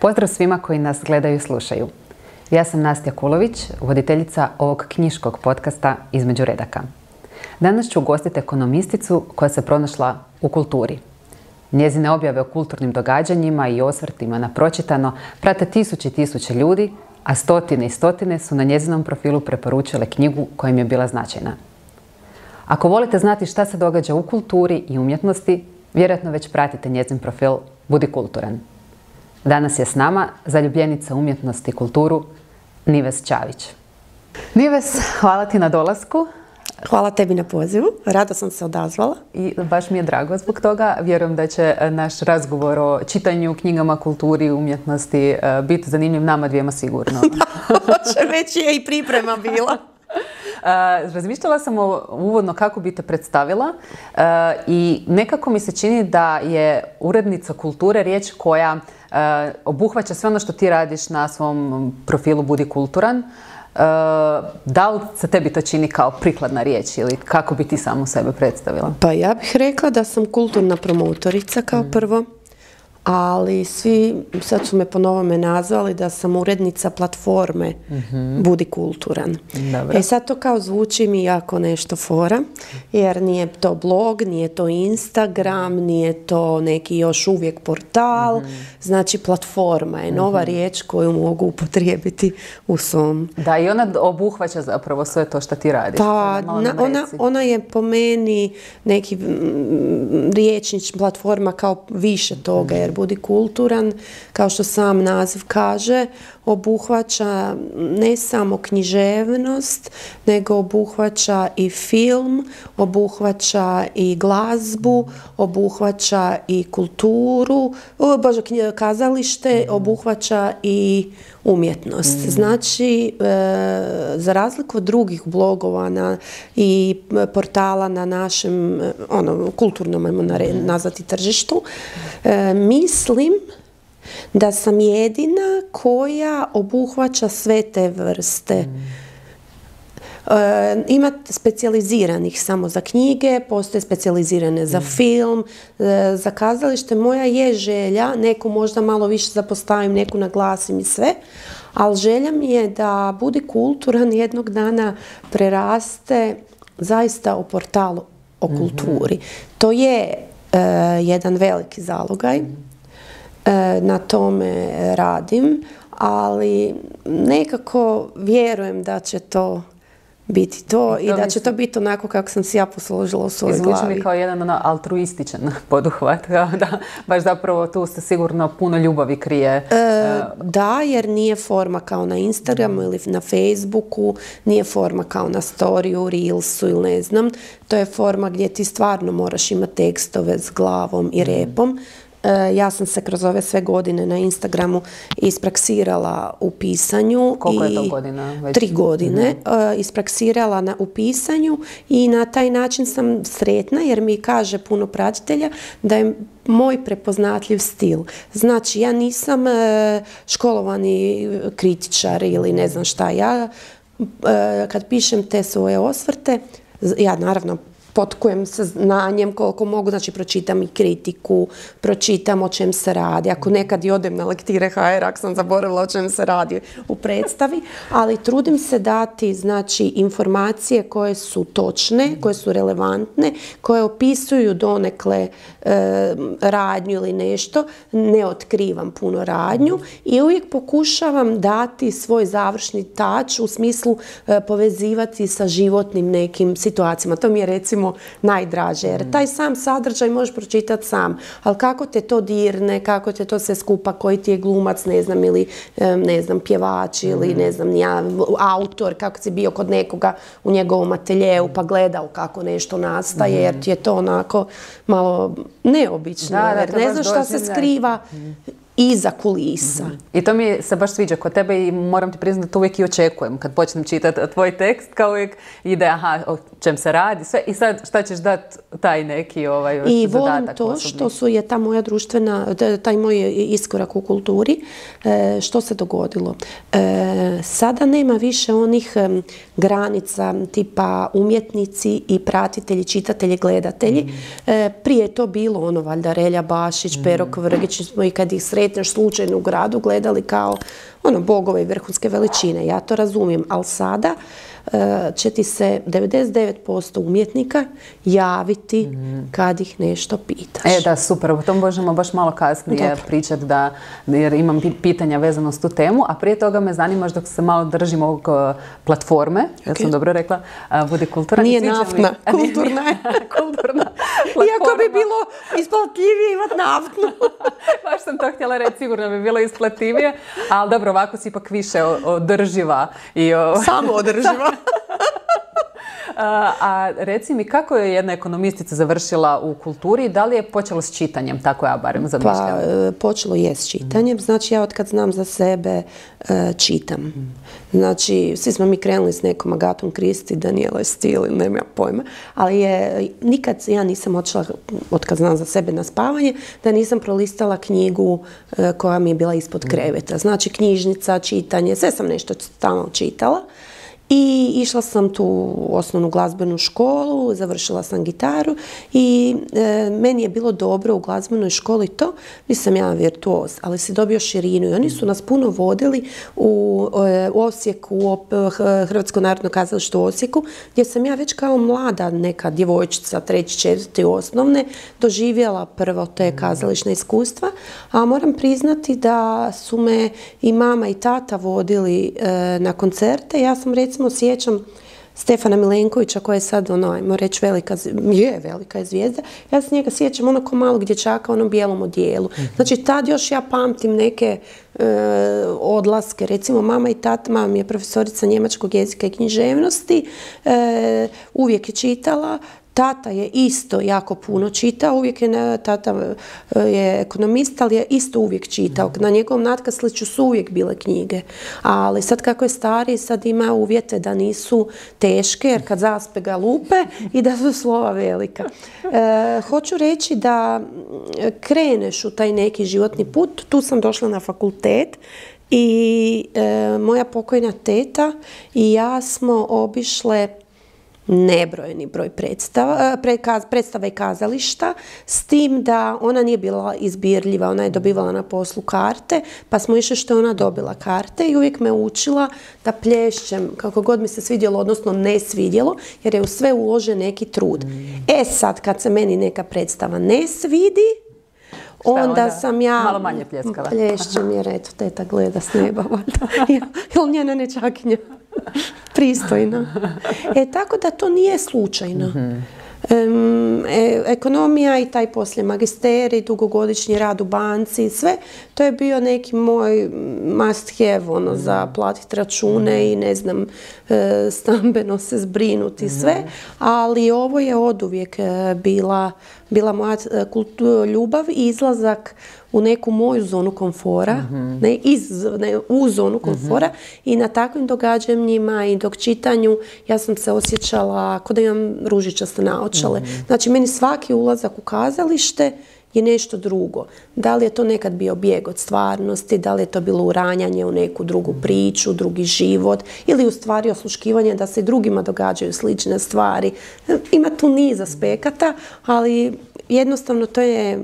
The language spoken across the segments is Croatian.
Pozdrav svima koji nas gledaju i slušaju. Ja sam Nastja Kulović, voditeljica ovog knjiškog podcasta Između redaka. Danas ću ugostiti ekonomisticu koja se pronašla u kulturi. Njezine objave o kulturnim događanjima i osvrtima na pročitano prate tisuće i tisuće ljudi, a stotine i stotine su na njezinom profilu preporučile knjigu koja im je bila značajna. Ako volite znati šta se događa u kulturi i umjetnosti, vjerojatno već pratite njezin profil Budi kulturan. Danas je s nama zaljubljenica umjetnosti i kulturu Nives Čavić. Nives, hvala ti na dolasku. Hvala tebi na pozivu. Rado sam se odazvala. I baš mi je drago zbog toga. Vjerujem da će naš razgovor o čitanju, knjigama, kulturi, umjetnosti e, biti zanimljiv nama dvijema sigurno. Već je i priprema bila. Razmišljala sam uvodno kako bi te predstavila i nekako mi se čini da je urednica kulture riječ koja obuhvaća sve ono što ti radiš na svom profilu Budi kulturan. Da li se tebi to čini kao prikladna riječ ili kako bi ti samu sebe predstavila? Pa ja bih rekla da sam kulturna promotorica kao mm. prvo ali svi, sad su me po novome nazvali da sam urednica platforme mhm. Budi kulturan. E sad to kao zvuči mi jako nešto fora, jer nije to blog, nije to Instagram, nije to neki još uvijek portal, mhm. znači platforma je nova mhm. riječ koju mogu upotrijebiti u svom. Da, i ona obuhvaća zapravo sve to što ti radiš. Pa, ona, ona, je po meni neki riječnič platforma kao više toga, jer budi kulturan, kao što sam naziv kaže, obuhvaća ne samo književnost, nego obuhvaća i film, obuhvaća i glazbu, obuhvaća i kulturu, bože, kazalište, obuhvaća i umjetnost. Mm. Znači, e, za razliku od drugih blogova i portala na našem ono, kulturnom, ajmo nazvati tržištu, e, mislim da sam jedina koja obuhvaća sve te vrste. E, ima specijaliziranih samo za knjige, postoje specijalizirane za mm. film, e, za kazalište. Moja je želja, neku možda malo više zapostavim, neku naglasim i sve, ali želja mi je da budi kulturan jednog dana preraste zaista u portalu o mhm. kulturi. To je e, jedan veliki zalogaj. Mhm. E, na tome radim, ali nekako vjerujem da će to biti to i, da će to biti onako kako sam si ja posložila u svojoj glavi. Izvuči mi kao jedan ono, altruističan poduhvat, da baš zapravo tu se sigurno puno ljubavi krije. E, e, da, jer nije forma kao na Instagramu ili na Facebooku, nije forma kao na storiju, Reelsu ili ne znam. To je forma gdje ti stvarno moraš imati tekstove s glavom i repom. E, ja sam se kroz ove sve godine na Instagramu ispraksirala u pisanju. Koliko je to godina? Već? Tri godine. Mhm. E, ispraksirala na, u pisanju i na taj način sam sretna jer mi kaže puno pratitelja da je moj prepoznatljiv stil. Znači, ja nisam e, školovani kritičar ili ne znam šta. Ja kad pišem te svoje osvrte, ja naravno potkujem sa znanjem koliko mogu, znači pročitam i kritiku, pročitam o čem se radi. Ako nekad i odem na lektire HR, ako sam zaboravila o čem se radi u predstavi, ali trudim se dati znači informacije koje su točne, koje su relevantne, koje opisuju donekle e, radnju ili nešto, ne otkrivam puno radnju i uvijek pokušavam dati svoj završni tač u smislu e, povezivati sa životnim nekim situacijama. To mi je recimo najdraže. Jer taj sam sadržaj možeš pročitati sam. Ali kako te to dirne, kako te to sve skupa, koji ti je glumac, ne znam, ili ne znam, pjevač ili ne znam, ja, autor, kako si bio kod nekoga u njegovom ateljeu pa gledao kako nešto nastaje, jer ti je to onako malo neobično. jer ne znam šta se skriva iza kulisa. Mhm. I to mi se baš sviđa kod tebe i moram ti priznati da to uvijek i očekujem kad počnem čitati tvoj tekst, kao uvijek ide aha o čem se radi sve i sad šta ćeš dati taj neki ovaj I volim to što su je ta moja društvena, taj moj iskorak u kulturi, e, što se dogodilo. E, sada nema više onih granica tipa umjetnici i pratitelji, čitatelji, gledatelji. Mm. Prije je to bilo ono, valjda Relja Bašić, mm. Pero Kvrgić, smo i kad ih sretneš slučajno u gradu gledali kao ono bogove i vrhunske veličine. Ja to razumijem, ali sada će ti se 99% umjetnika javiti kad ih nešto pitaš. E da, super, o tom možemo baš malo kasnije pričati da, jer imam pitanja vezano s tu temu, a prije toga me zanima dok se malo držimo ovog e, platforme, ja sam dobro rekla, bude kultura. Nije naftna, kulturna je. kulturna Iako bi bilo isplatljivije imati naftnu. baš sam to htjela reći, sigurno bi bilo isplativije, ali dobro, ovako si ipak više održiva. I, Samo održiva. A reci mi, kako je jedna ekonomistica završila u kulturi? Da li je počelo s čitanjem? Tako ja barem zamišljam. Pa, počelo je s čitanjem. Znači, ja od kad znam za sebe e, čitam. Znači, svi smo mi krenuli s nekom Agatom Kristi, Daniela Stil, nema pojma. Ali je, nikad ja nisam odšla, od kad znam za sebe na spavanje, da nisam prolistala knjigu e, koja mi je bila ispod kreveta. Znači, knjižnica, čitanje, sve sam nešto stalno čitala. I išla sam tu osnovnu glazbenu školu, završila sam gitaru i e, meni je bilo dobro u glazbenoj školi to, nisam ja virtuoz, ali si dobio širinu i oni su nas puno vodili u, e, u Osijeku, u Hrvatsko narodno kazalište u Osijeku, gdje sam ja već kao mlada neka djevojčica, treći, četvrti osnovne, doživjela prvo te kazališne iskustva, a moram priznati da su me i mama i tata vodili e, na koncerte. Ja sam recimo recimo sjećam Stefana Milenkovića koja je sad ono, ajmo reći velika, je velika je zvijezda, ja se njega sjećam ono ko malog dječaka u onom bijelom odijelu. Mhm. Znači tad još ja pamtim neke e, odlaske, recimo mama i tata, mama mi je profesorica njemačkog jezika i književnosti, e, uvijek je čitala, Tata je isto jako puno čitao, uvijek je, tata e, je ekonomist, ali je isto uvijek čitao. Na njegovom natkasliću su uvijek bile knjige. Ali sad kako je stari, sad ima uvjete da nisu teške, jer kad zaspe ga lupe i da su slova velika. E, hoću reći da kreneš u taj neki životni put, tu sam došla na fakultet, i e, moja pokojna teta i ja smo obišle nebrojeni broj predstava, e, predstava i kazališta, s tim da ona nije bila izbirljiva, ona je dobivala na poslu karte, pa smo išli što je ona dobila karte i uvijek me učila da plješćem kako god mi se svidjelo, odnosno ne svidjelo, jer je u sve uložen neki trud. E sad, kad se meni neka predstava ne svidi, onda, sam ja... Malo manje pljeskala. Plješćem jer eto, teta gleda s neba. Jel njena nečakinja pristojna. E, tako da to nije slučajno. E, ekonomija i taj poslije magisterij, dugogodišnji rad u banci, sve, to je bio neki moj must have, ono, za platiti račune i ne znam, e, stambeno se zbrinuti, sve, ali ovo je oduvijek e, bila, bila moja ljubav i izlazak u neku moju zonu komfora, mhm. ne, iz, ne, u zonu mhm. komfora i na takvim događanjima i dok čitanju ja sam se osjećala kao da imam ružičaste naočale. Mhm. Znači meni svaki ulazak u kazalište je nešto drugo. Da li je to nekad bio bijeg od stvarnosti, da li je to bilo uranjanje u neku drugu priču, drugi život ili u stvari osluškivanje da se drugima događaju slične stvari. Ima tu niz aspekata, ali jednostavno to je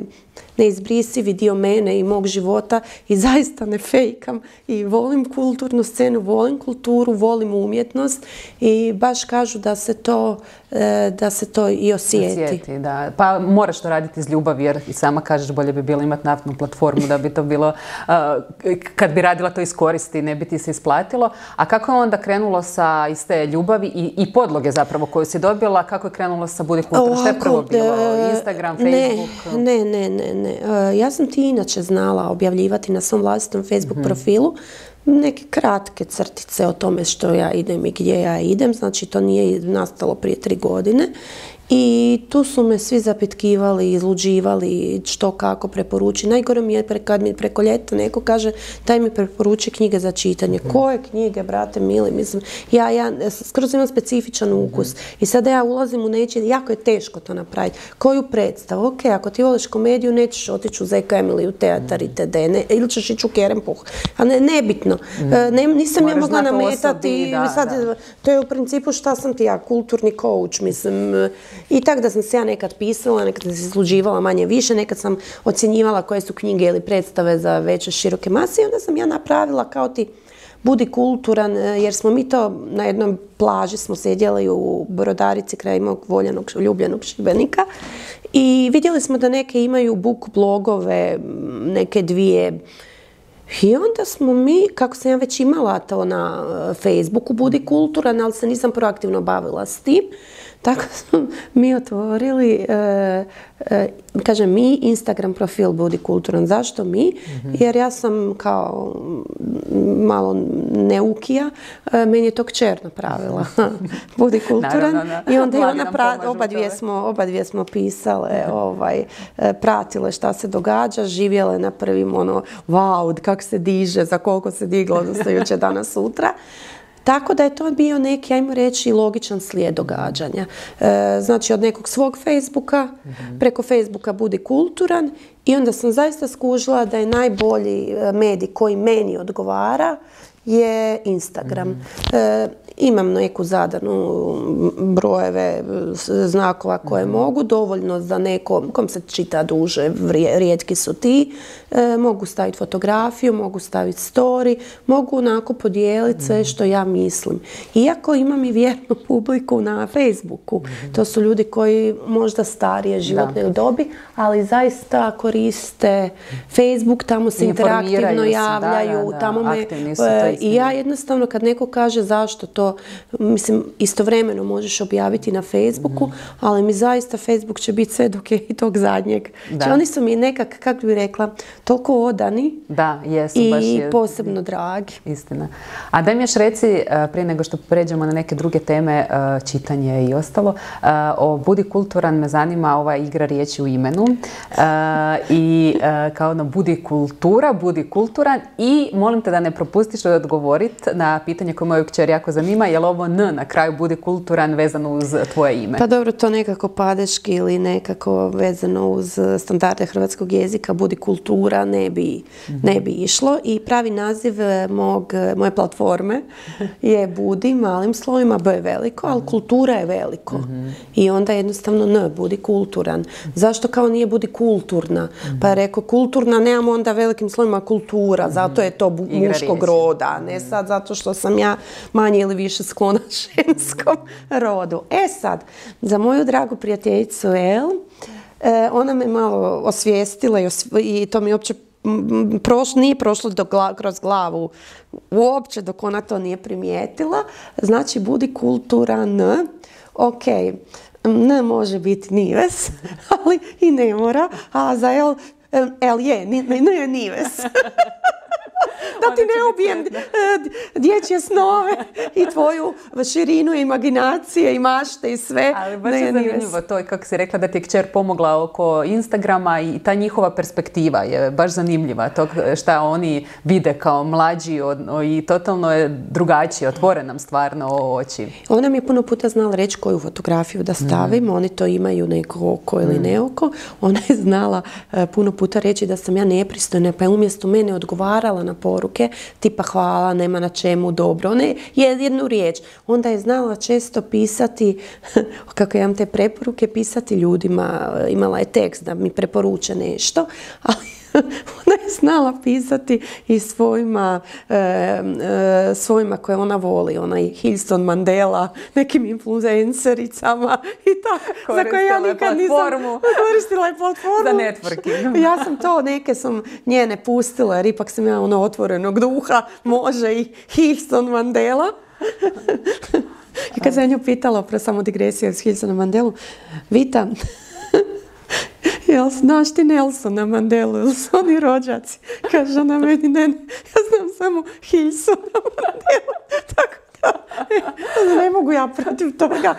neizbrisivi dio mene i mog života i zaista ne fejkam i volim kulturnu scenu, volim kulturu, volim umjetnost i baš kažu da se to, e, da se to i osjeti. osjeti da. Pa moraš to raditi iz ljubavi jer i sama kažeš bolje bi bilo imati naftnu platformu da bi to bilo, kad bi radila to iskoristi ne bi ti se isplatilo. A kako je onda krenulo sa iz te ljubavi i, i podloge zapravo koju si dobila, kako je krenulo sa Budi kultura? Što je prvo bilo? Instagram, Facebook? Ne, ne, ne, ne. E, ja sam ti inače znala objavljivati na svom vlastitom Facebook mhm. profilu neke kratke crtice o tome što ja idem i gdje ja idem. Znači to nije nastalo prije tri godine. I tu su me svi zapitkivali, izluđivali što kako preporuči. Najgore mi je kad mi preko ljeta neko kaže daj mi preporuči knjige za čitanje. Mhm. Koje knjige, brate mili? Mislim, ja, ja skroz imam specifičan mhm. ukus. I sada ja ulazim u nečije, jako je teško to napraviti. Koju predstavu? Ok, ako ti voliš komediju, nećeš otići u Zeka Emily u teatar i td. Ne, ili ćeš ići u Kerempuh. A ne, nebitno. Mhm. E, ne, nisam ja mogla nametati. sad, To je u principu šta sam ti ja, kulturni coach, mislim. I tako da sam se ja nekad pisala, nekad sam se izluđivala manje više, nekad sam ocjenjivala koje su knjige ili predstave za veće široke mase i onda sam ja napravila kao ti budi kulturan, e, jer smo mi to na jednoj plaži smo sjedjeli u Brodarici kraj mog voljenog, ljubljenog Šibenika i vidjeli smo da neke imaju book blogove, neke dvije. I onda smo mi, kako sam ja već imala to na e, Facebooku, budi kulturan, ali se nisam proaktivno bavila s tim, tako smo mi otvorili, e, e, kažem mi, Instagram profil Budi kulturan. Zašto mi? Mhm. Jer ja sam kao malo neukija, e, meni je to kćer napravila. Budi kulturan. I onda je ona oba dvije smo, oba dvije smo pisale, ovaj, pratile šta se događa, živjele na prvim ono, wow, kako se diže, za koliko se diglo, odnosno jučer danas sutra. Tako da je to bio neki, ajmo reći, logičan slijed događanja. E, znači od nekog svog Facebooka, mhm. preko Facebooka budi kulturan i onda sam zaista skužila da je najbolji e, medij koji meni odgovara je Instagram. Mhm. E, imam neku zadanu brojeve znakova koje mhm. mogu, dovoljno za nekom, kom se čita duže, rijetki su ti, e, mogu staviti fotografiju, mogu staviti story, mogu onako podijeliti sve mhm. što ja mislim. Iako imam i vjernu publiku na Facebooku, mhm. to su ljudi koji možda starije životne dobi, ali zaista koriste Facebook, tamo se interaktivno javljaju, tamo me... E, I ja jednostavno kad neko kaže zašto to mislim, istovremeno možeš objaviti na Facebooku, ali mi zaista Facebook će biti sve dok je i tog zadnjeg. Znači, oni su mi nekak, kako bi rekla, toliko odani da, jesu, i baš posebno dragi. Istina. A daj mi još reci, e, prije nego što pređemo na neke druge teme, e, čitanje i ostalo, e, o Budi kulturan me zanima ova igra riječi u imenu i kao ono Budi kultura, Budi kulturan i molim te da ne propustiš odgovoriti na pitanje koje moju kćer jako zanima je li ovo N na kraju bude kulturan vezano uz tvoje ime? Pa dobro, to nekako padeški ili nekako vezano uz standarde hrvatskog jezika, budi kultura, ne bi, ne bi išlo. I pravi naziv eh, mog, eh, moje platforme je budi malim slovima, B je veliko, ali kultura je veliko. I onda jednostavno N, budi kulturan. Zašto kao nije budi kulturna? Pa je rekao kulturna, nemamo onda velikim slovima kultura, zato je to muškog roda, ne sad zato što sam ja manje ili više sklona ženskom rodu. E sad, za moju dragu prijateljicu El, e, ona me malo osvijestila i, to mi uopće nije prošlo kroz glavu uopće dok ona to nije primijetila. Znači, budi kulturan. Ok, ne može biti nives, ali i ne mora. A za El, El je, ne je nives. da ti ne ubijem e, dječje snove i tvoju širinu imaginacije i mašte i sve. Ali baš je zanimljivo to kako si rekla da ti je kćer pomogla oko Instagrama i ta njihova perspektiva je baš zanimljiva. To šta oni vide kao mlađi i totalno je drugačije, otvore nam stvarno oči. Ona mi je puno puta znala reći koju fotografiju da stavim, mm. oni to imaju neko oko ili mm. ne oko. Ona je znala e, puno puta reći da sam ja nepristojna, pa je umjesto mene odgovarala na poruke, tipa hvala, nema na čemu, dobro, ne, jednu riječ. Onda je znala često pisati, kako imam te preporuke, pisati ljudima, imala je tekst da mi preporuče nešto, ali ona je znala pisati i svojima, e, e, svojima koje ona voli, onaj Hilson Mandela, nekim influencericama i tako, za koje ja nikad nisam koristila je platformu. Za networking. ja sam to, neke sam njene pustila jer ipak sam ja ono otvorenog duha, može i Hilson Mandela. I kad sam nju pitala, pro samo digresija s Hilsonom Mandelu, Vita, Jel znaš ti Nelsona Mandelu, jel su oni rođaci? Kaže ona meni, ne, ja znam samo Hilsona Mandelu. Tako ne mogu ja protiv toga.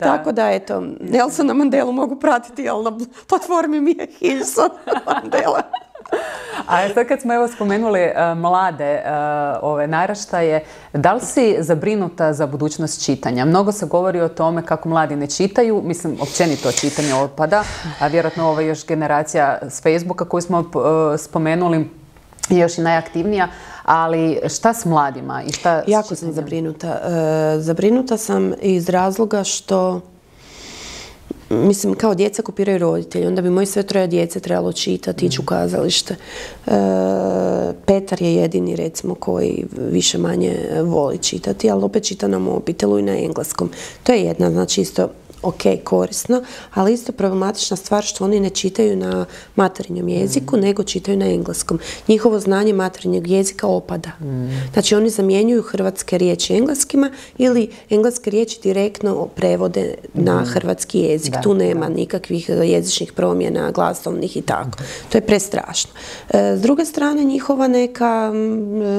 Tako da, eto, Nelsona Mandelu mogu pratiti, ali na platformi mi je Hilson Mandela. A sad kad smo evo spomenuli e, mlade e, ove naraštaje, da li si zabrinuta za budućnost čitanja? Mnogo se govori o tome kako mladi ne čitaju, mislim općenito čitanje otpada, a vjerojatno ova još generacija s Facebooka koju smo e, spomenuli je još i najaktivnija, ali šta s mladima? I šta jako sam zabrinuta. zabrinuta sam iz razloga što mislim, kao djeca kopiraju roditelji, onda bi moji sve troje djece trebalo čitati, ići u kazalište. E, Petar je jedini, recimo, koji više manje voli čitati, ali opet čita na mobitelu i na engleskom. To je jedna, znači isto ok, korisno, ali isto problematična stvar što oni ne čitaju na materinjem jeziku, nego čitaju na engleskom. Njihovo znanje materinjeg jezika opada. Znači oni zamjenjuju hrvatske riječi engleskima ili engleske riječi direktno prevode na hrvatski jezik. tu nema nikakvih jezičnih promjena, glasovnih i tako. To je prestrašno. E, s druge strane, njihova neka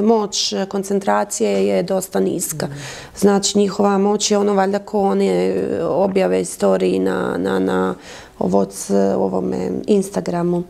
moć koncentracije je dosta niska. Znači, njihova moć je ono valjda ko one objave istoriji na, na, na ovome Instagramu.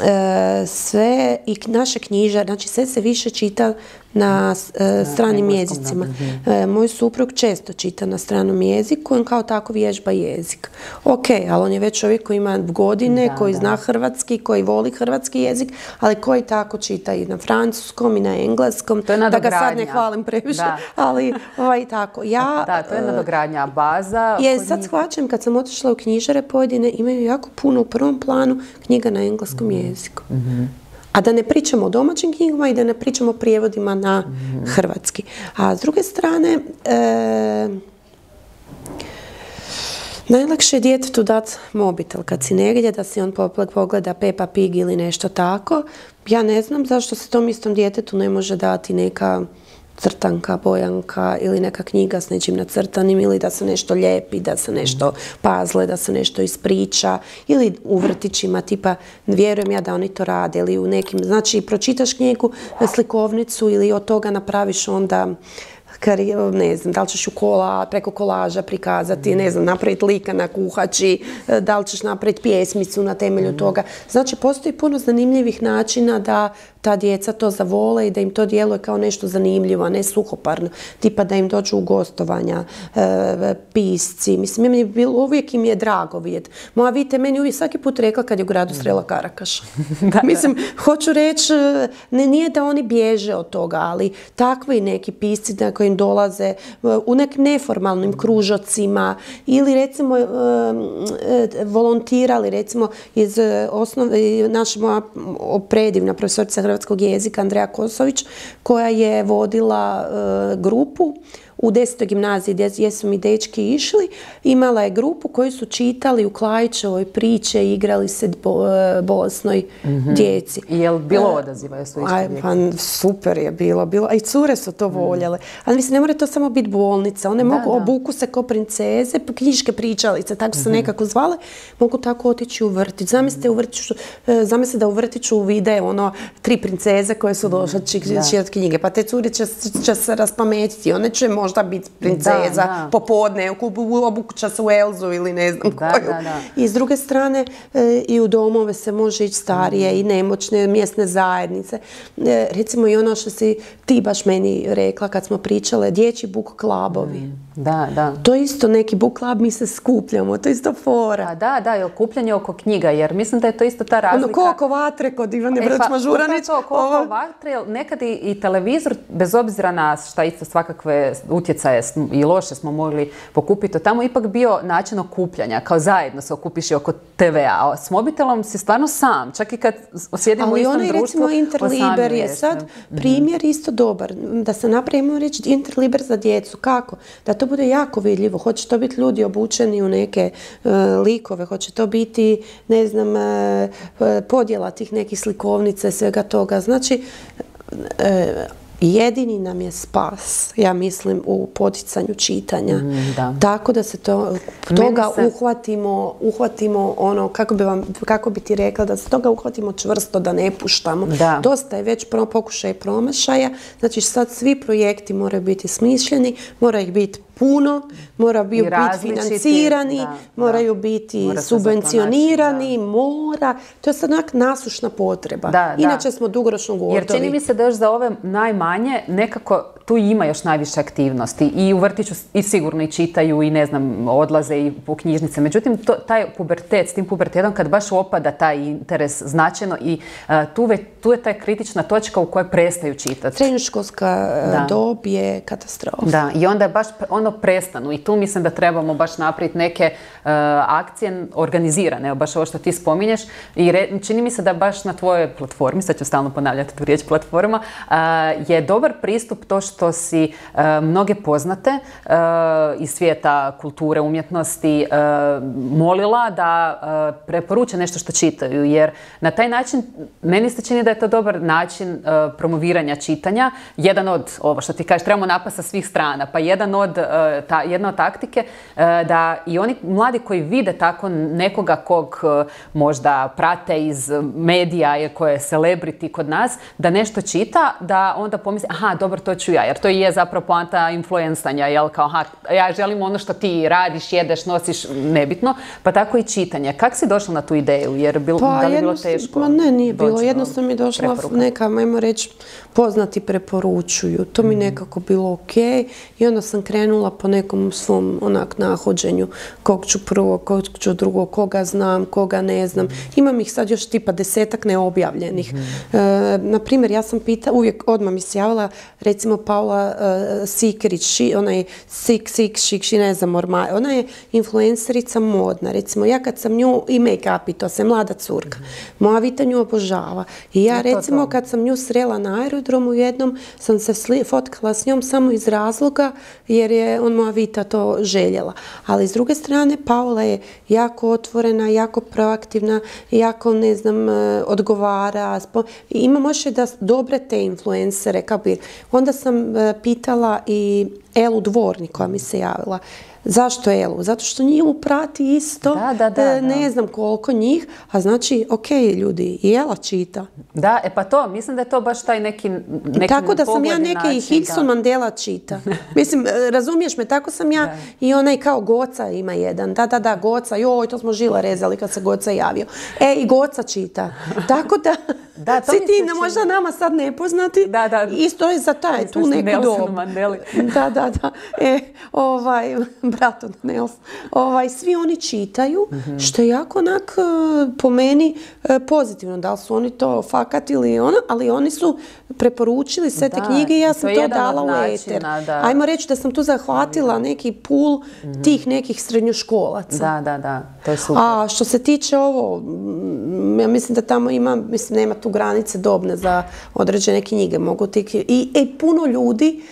E, sve i naše knjiže, znači sve se više čita na e, stranim jezicima. E, moj suprug često čita na stranom jeziku, on kao tako vježba jezik. Ok, ali on je već čovjek koji ima godine, koji zna hrvatski, koji voli hrvatski jezik, ali koji tako čita i na francuskom i na engleskom. To je da ga sad ne hvalim previše, ali ovaj tako. Ja, da, to je nadogradnja baza. Je, sad shvaćam kad sam otišla u knjižare pojedine, imaju jako puno u prvom planu knjiga na engleskom mhm. jeziku. Mhm. A da ne pričamo o domaćim knjigama i da ne pričamo o prijevodima na hrvatski. A s druge strane, e, najlakše je djetetu dati mobitel kad si negdje, da si on pogleda Peppa Pig ili nešto tako. Ja ne znam zašto se tom istom djetetu ne može dati neka crtanka, bojanka ili neka knjiga s nečim nacrtanim ili da se nešto lijepi, da se nešto pazle, da se nešto ispriča ili u vrtićima tipa vjerujem ja da oni to rade ili u nekim, znači pročitaš knjigu, slikovnicu ili od toga napraviš onda ne znam, da li ćeš u kola, preko kolaža prikazati, ne znam, napraviti lika na kuhači, da li ćeš napraviti pjesmicu na temelju mhm. toga. Znači, postoji puno zanimljivih načina da ta djeca to zavole i da im to djeluje kao nešto zanimljivo, a ne suhoparno. Tipa da im dođu u gostovanja, e, pisci. Mislim, im bilo, uvijek im je drago vidjeti. Moja vite meni uvijek svaki put rekla kad je u gradu Srela Karakaš. Mislim, hoću reći, ne, nije da oni bježe od toga, ali takvi neki pisci na kojim dolaze e, u nekim neformalnim kružocima ili recimo e, volontirali recimo iz osnove, naša moja predivna profesorica hrvatskog jezika Andreja Kosović koja je vodila e, grupu u desetoj gimnaziji gdje su mi dečki išli, imala je grupu koji su čitali u Klajićevoj priče i igrali se bo, e, mm djeci. I je li bilo e, odaziva? Jesu aj, pa, super je bilo, bilo. A i cure su to mhm. voljele. Ali mislim, ne mora to samo biti bolnica. One mogu obuku se ko princeze, knjiške pričalice, tako se mhm. nekako zvale, mogu tako otići u vrtić. Zamislite, u vrtiću, e, zamislite da u vrtiću vide ono tri princeze koje su došle čitati knjige. Pa te cure će, će se raspametiti. One će možda biti princeza popodne, obukuća se u Elzu ili ne znam koju. I s druge strane e, i u domove se može ići starije i nemoćne mjesne zajednice. E, recimo i ono što si ti baš meni rekla kad smo pričale, dječji buk klabovi. Mm. Da, da. To je isto neki book club, mi se skupljamo, to je isto fora. A da, da, i okupljanje oko knjiga, jer mislim da je to isto ta razlika. Ono, ko oko vatre kod Ivane e, pa, Mažuranić. Ko oko vatre, nekad i, i, televizor, bez obzira na šta isto svakakve utjecaje i loše smo mogli pokupiti, tamo ipak bio način okupljanja, kao zajedno se okupiš oko TV-a. A s mobitelom si stvarno sam, čak i kad sjedimo u istom društvu. recimo Interliber je sad mhm. primjer isto dobar. Da se napravimo reći Interliber za djecu. Kako? Da to bude jako vidljivo. Hoće to biti ljudi obučeni u neke e, likove, hoće to biti, ne znam, e, podjela tih nekih slikovnica i svega toga. Znači, e, jedini nam je spas, ja mislim, u poticanju čitanja. Mm, da. Tako da se to, toga se- uhvatimo, uhvatimo ono, kako bi, vam, kako bi ti rekla, da se toga uhvatimo čvrsto, da ne puštamo. Da. Dosta je već pokušaj promašaja, znači sad svi projekti moraju biti smišljeni, mora ih biti puno, mora bi- I biti financirani, da, moraju da. biti Mora subvencionirani, mora. To je sad onak nasušna potreba. Da, da. Inače smo dugoročno gordovi. Jer čini mi se da još za ove najmanje nekako tu ima još najviše aktivnosti i u vrtiću i sigurno i čitaju i ne znam odlaze i po knjižnice. Međutim, to, taj pubertet, s tim pubertetom kad baš opada taj interes značajno i a, tu, ve- tu je ta kritična točka u kojoj prestaju čitati. Srednjoškolska e, dob je katastrofa. Da, i onda baš ono prestanu i tu mislim da trebamo baš napraviti neke e, akcije organizirane, baš ovo što ti spominješ i re- čini mi se da baš na tvojoj platformi, sad ću stalno ponavljati tu riječ platforma, a, je dobar pristup to što si e, mnoge poznate e, iz svijeta kulture, umjetnosti e, molila da preporuče nešto što čitaju jer na taj način meni se čini da je to dobar način promoviranja čitanja. Jedan od, ovo što ti kažeš, trebamo napast sa svih strana, pa jedan od, ta, jedna od taktike da i oni mladi koji vide tako nekoga kog možda prate iz medija, je koje je celebrity kod nas, da nešto čita, da onda pomisli, aha, dobro, to ću ja, jer to i je zapravo poanta influencanja, jel, kao, aha, ja želim ono što ti radiš, jedeš, nosiš, nebitno, pa tako i čitanje. Kako si došla na tu ideju? Jer bil, da li je bilo teško? Pa ne, nije bilo. Jednostavno mi je došla preporuka? neka, ajmo reći, poznati preporučuju. To Mhm. mi nekako bilo ok. I onda sam krenula po nekom svom onak nahođenju. Kog ću prvo, kog ću drugo, koga znam, koga ne znam. Mhm. Imam ih sad još tipa desetak neobjavljenih. E, na primjer, ja sam pita, uvijek odmah mi se javila, recimo Paula e, Sikerić, ši, onaj Sik, Sik, Šik, ši, ne znam, Orma, ona je influencerica modna. Recimo, ja kad sam nju, i make-up i to se, mlada curka. Moja Vita nju obožava. I ja Je recimo kad sam nju srela na aerodromu jednom, sam se fotkala s njom samo iz razloga jer je on moja Vita to željela. Ali s druge strane, Paula je jako otvorena, jako proaktivna, jako, ne znam, e, odgovara. Imamo još i da dobre te influencere. Onda sam e, pitala i Elu Dvornik koja mi se javila. Zašto Elu? Zato što nju prati isto, Da, da, da, e, da. ne znam koliko njih, a znači, ok, ljudi, i Ela čita. Da, e pa to, mislim da je to baš taj neki, neki tako da sam ja neke i Hilson. Mandela čita. Mislim, e, razumiješ me, tako sam ja i onaj kao Goca ima jedan. Da, da, da, Goca, joj, to smo žile rezali kad se Goca javio. E, i Goca čita. Tako da, Da, to svi ti, čini. možda nama sad nepoznati, Da, da. isto je za taj, tu neku dobu. Mandeli? Da, da, da. E, ovaj, brat od Nels. Ovaj, svi oni čitaju, Mhm. što je jako onak, e, po meni, e, pozitivno. Da li su oni to fakat ili ono, ali oni su preporučili sve te Da, knjige i ja to sam to dala u eter. da. Ajmo reći da sam tu zahvatila neki pul tih nekih srednjoškolaca. Da, da, da, to je super. A što se tiče ovo, ja mislim da tamo ima, mislim nema tu granice dobne za određene knjige. Mogu ti, i, i puno ljudi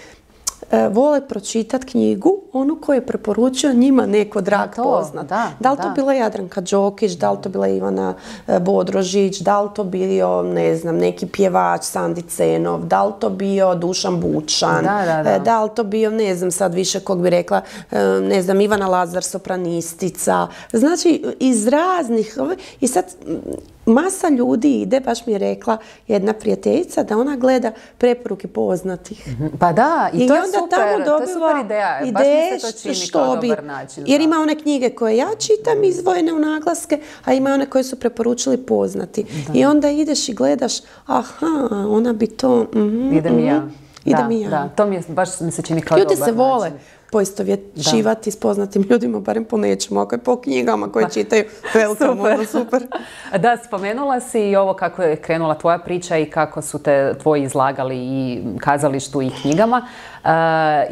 e, vole pročitati knjigu, onu koju je preporučio njima neko drag to, poznat. da, li to da. bila Jadranka Đokić, da li to bila Ivana e, Bodrožić, da li to bio, ne znam, neki pjevač Sandi Cenov, da li to bio Dušan Bučan, Da, da, da. e, da li to bio, ne znam sad više kog bi rekla, e, ne znam, Ivana Lazar, sopranistica. Znači, iz raznih, ove- i sad masa ljudi ide, baš mi je rekla jedna prijateljica, da ona gleda preporuke poznatih. Pa da, i, I to je onda super, tamo to je super dobiva ideja. baš mi ideje se to čini što bi, dobar način. jer da. ima one knjige koje ja čitam izdvojene u naglaske, a ima one koje su preporučili poznati. I onda ideš i gledaš, aha, ona bi to, mhm, Idem i ja. mhm, idem da, i ja. Da, to mi je, baš mi se čini kao Ljudi dobar se vole način. Poistovjećivati s poznatim ljudima, barem po nečemu, ako je po knjigama koje čitaju, welcome, Super. ono super. Da, spomenula si i ovo kako je krenula tvoja priča i kako su te tvoji izlagali i kazalištu i knjigama.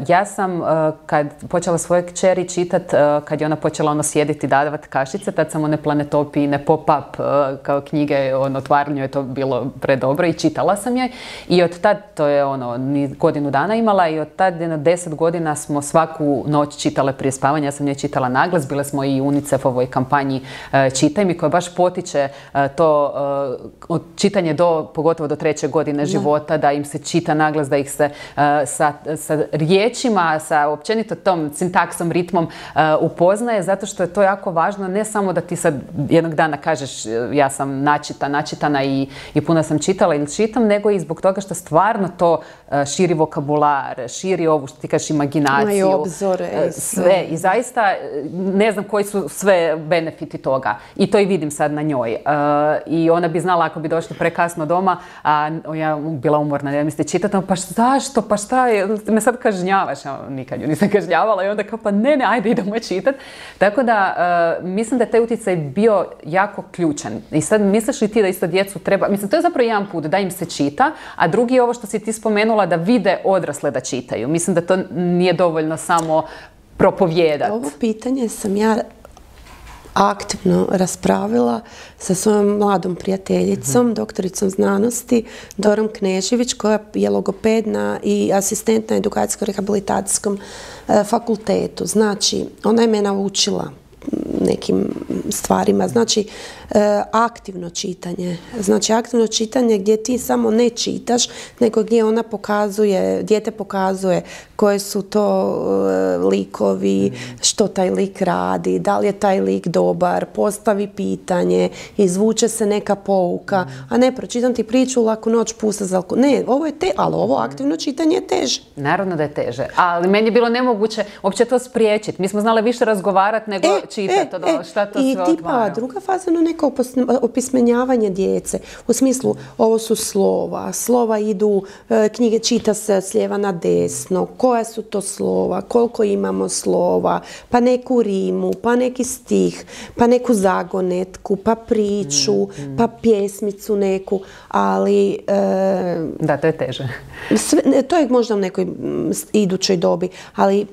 ja sam kad počela svoje kćeri čitat, kad je ona počela ono sjediti davat kašice, tad sam one planetopine, pop-up kao knjige, ono, otvaranju je to bilo predobro i čitala sam je. I od tad, to je ono, godinu dana imala i od tad na deset godina smo svaku noć čitale prije spavanja. Ja sam nje čitala naglas, bile smo i u UNICEF-ovoj kampanji Čitaj mi koja baš potiče to od čitanje do, pogotovo do treće godine života, da im se čita naglas, da ih se sa, sa riječima, sa općenito tom sintaksom, ritmom upoznaje, zato što je to jako važno, ne samo da ti sad jednog dana kažeš ja sam načita, načitana i, i puno sam čitala ili čitam, nego i zbog toga što stvarno to širi vokabular, širi ovu što ti kažeš imaginaciju. Obzore. Sve. I zaista ne znam koji su sve benefiti toga. I to i vidim sad na njoj. I ona bi znala ako bi došli prekasno doma, a ja bila umorna, ja mislite čitati, pa zašto, pa šta je, me sad kažnjavaš, ja nikad ju nisam kažnjavala i onda kao pa ne, ne, ajde idemo čitat. Tako da mislim da je taj utjecaj bio jako ključan. I sad misliš li ti da isto djecu treba, mislim to je zapravo jedan put da im se čita, a drugi je ovo što si ti spomenula da vide odrasle da čitaju. Mislim da to nije dovoljno samo propovijedati. Ovo pitanje sam ja aktivno raspravila sa svojom mladom prijateljicom, mhm. doktoricom znanosti, Dorom Knežević, koja je logopedna i asistent na edukacijsko-rehabilitacijskom e, fakultetu. Znači, ona je me naučila nekim stvarima. Znači, aktivno čitanje. Znači, aktivno čitanje gdje ti samo ne čitaš, nego gdje ona pokazuje, dijete pokazuje koje su to e, likovi, što taj lik radi, da li je taj lik dobar, postavi pitanje, izvuče se neka pouka, a ne pročitam ti priču, laku noć, pusta za Ne, ovo je te, ali ovo aktivno čitanje je teže. Naravno da je teže, ali meni je bilo nemoguće uopće to spriječiti. Mi smo znali više razgovarati nego e, čitati. E, e, šta to I tipa druga faza na neko opismenjavanje djece. U smislu, ovo su slova, slova idu, knjige čita se s lijeva na desno, koja su to slova, koliko imamo slova, pa neku rimu, pa neki stih, pa neku zagonetku, pa priču, mm, mm. pa pjesmicu neku, ali... E, da, to je teže. to je možda u nekoj idućoj dobi, ali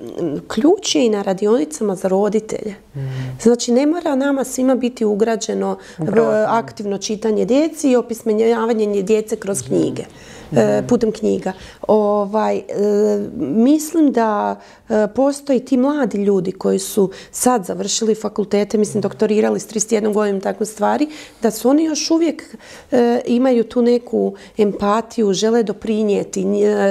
ključ je i na radionicama za roditelje. Mm. Znači, ne mora nama svima biti ugrađeno aktivno čitanje djeci i opismenjavanje djece kroz knjige. E, putem knjiga. Ovaj, e, mislim da e, postoji ti mladi ljudi koji su sad završili fakultete, mislim doktorirali s 31 godinu takve stvari, da su oni još uvijek imaju tu neku empatiju, žele doprinijeti,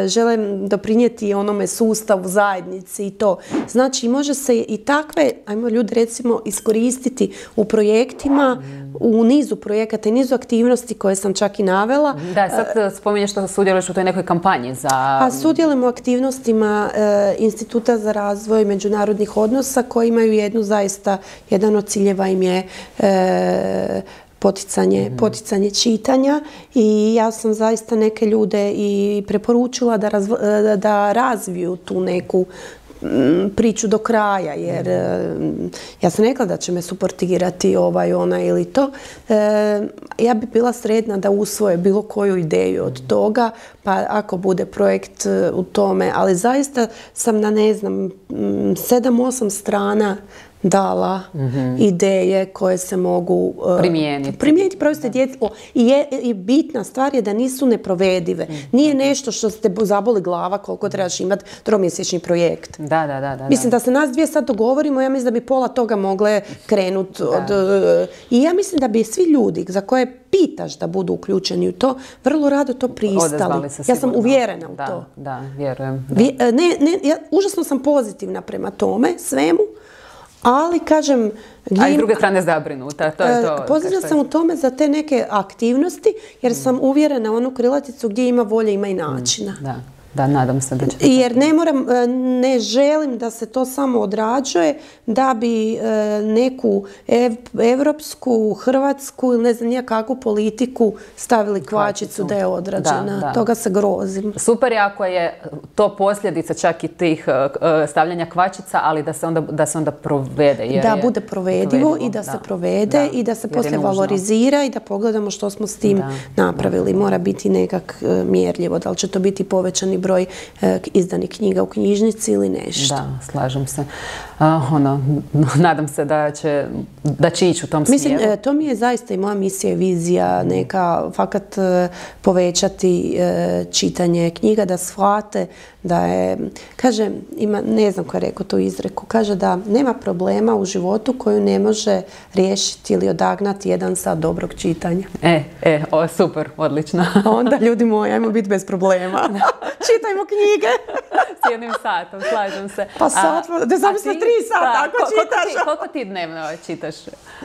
žele doprinijeti onome sustavu, zajednici i to. Znači može se i takve, ajmo ljudi recimo iskoristiti u projektima, u nizu projekata i nizu aktivnosti koje sam čak i navela. Da, sad spominješ što sudjeluješ u toj nekoj kampanji za... A sudjelujem u aktivnostima e, Instituta za razvoj međunarodnih odnosa koji imaju jednu zaista, jedan od ciljeva im je e, poticanje, mhm. poticanje čitanja i ja sam zaista neke ljude i preporučila da, e, da razviju tu neku priču do kraja, jer ja sam rekla da će me suportirati ovaj, ona ili to. ja bi bila sretna da usvoje bilo koju ideju od toga, pa ako bude projekt e, u tome, ali zaista sam na ne znam, sedam, osam strana dala mhm. ideje koje se mogu uh, primijeniti. Primijeniti provesti djecu. I, I bitna stvar je da nisu neprovedive. Mhm. Nije nešto što ste zaboli glava koliko trebaš imati tromjesečni projekt. Da, da, da. mislim da se nas dvije sad dogovorimo, ja mislim da bi pola toga mogle krenuti. Uh, I ja mislim da bi svi ljudi za koje pitaš da budu uključeni u to, vrlo rado to pristali. Ja sam uvjerena u to. Da, vjerujem. Ne, ne, ja užasno sam pozitivna prema tome, svemu, ali kažem... A i druge strane zabrinuta, to je to. E, sam u tome za te neke aktivnosti, jer sam uvjerena u onu krilaticu gdje ima volje, ima i načina. Da. Da, nadam se da će Jer ne moram, e, ne želim da se to samo odrađuje da bi e, neku evropsku, hrvatsku ili ne znam kakvu politiku stavili kvačicu da je odrađena. Toga se grozim. Super je ako je to posljedica čak i tih e, stavljanja kvačica, ali da se onda, da se onda provede. Jer da bude provedivo i da, se provede i da se poslije valorizira i da pogledamo što smo s tim napravili. Mora biti nekak mjerljivo. Da li će to biti povećani broj e, izdanih knjiga u knjižnici ili nešto. Da, slažem se. ono, nadam se da će, da će ići u tom Mislim, smjeru. to mi je zaista i moja misija i vizija neka fakat povećati čitanje knjiga, da shvate da je, kaže, ima, ne znam ko je rekao tu izreku, kaže da nema problema u životu koju ne može riješiti ili odagnati jedan sat dobrog čitanja. E, e, o, super, odlično. Onda, ljudi moji, ajmo biti bez problema. Čitajmo knjige. S jednim satom, slažem se. Pa sat, da zamisli tri sata ako čitaš. Ti, koliko ti dnevno čitaš?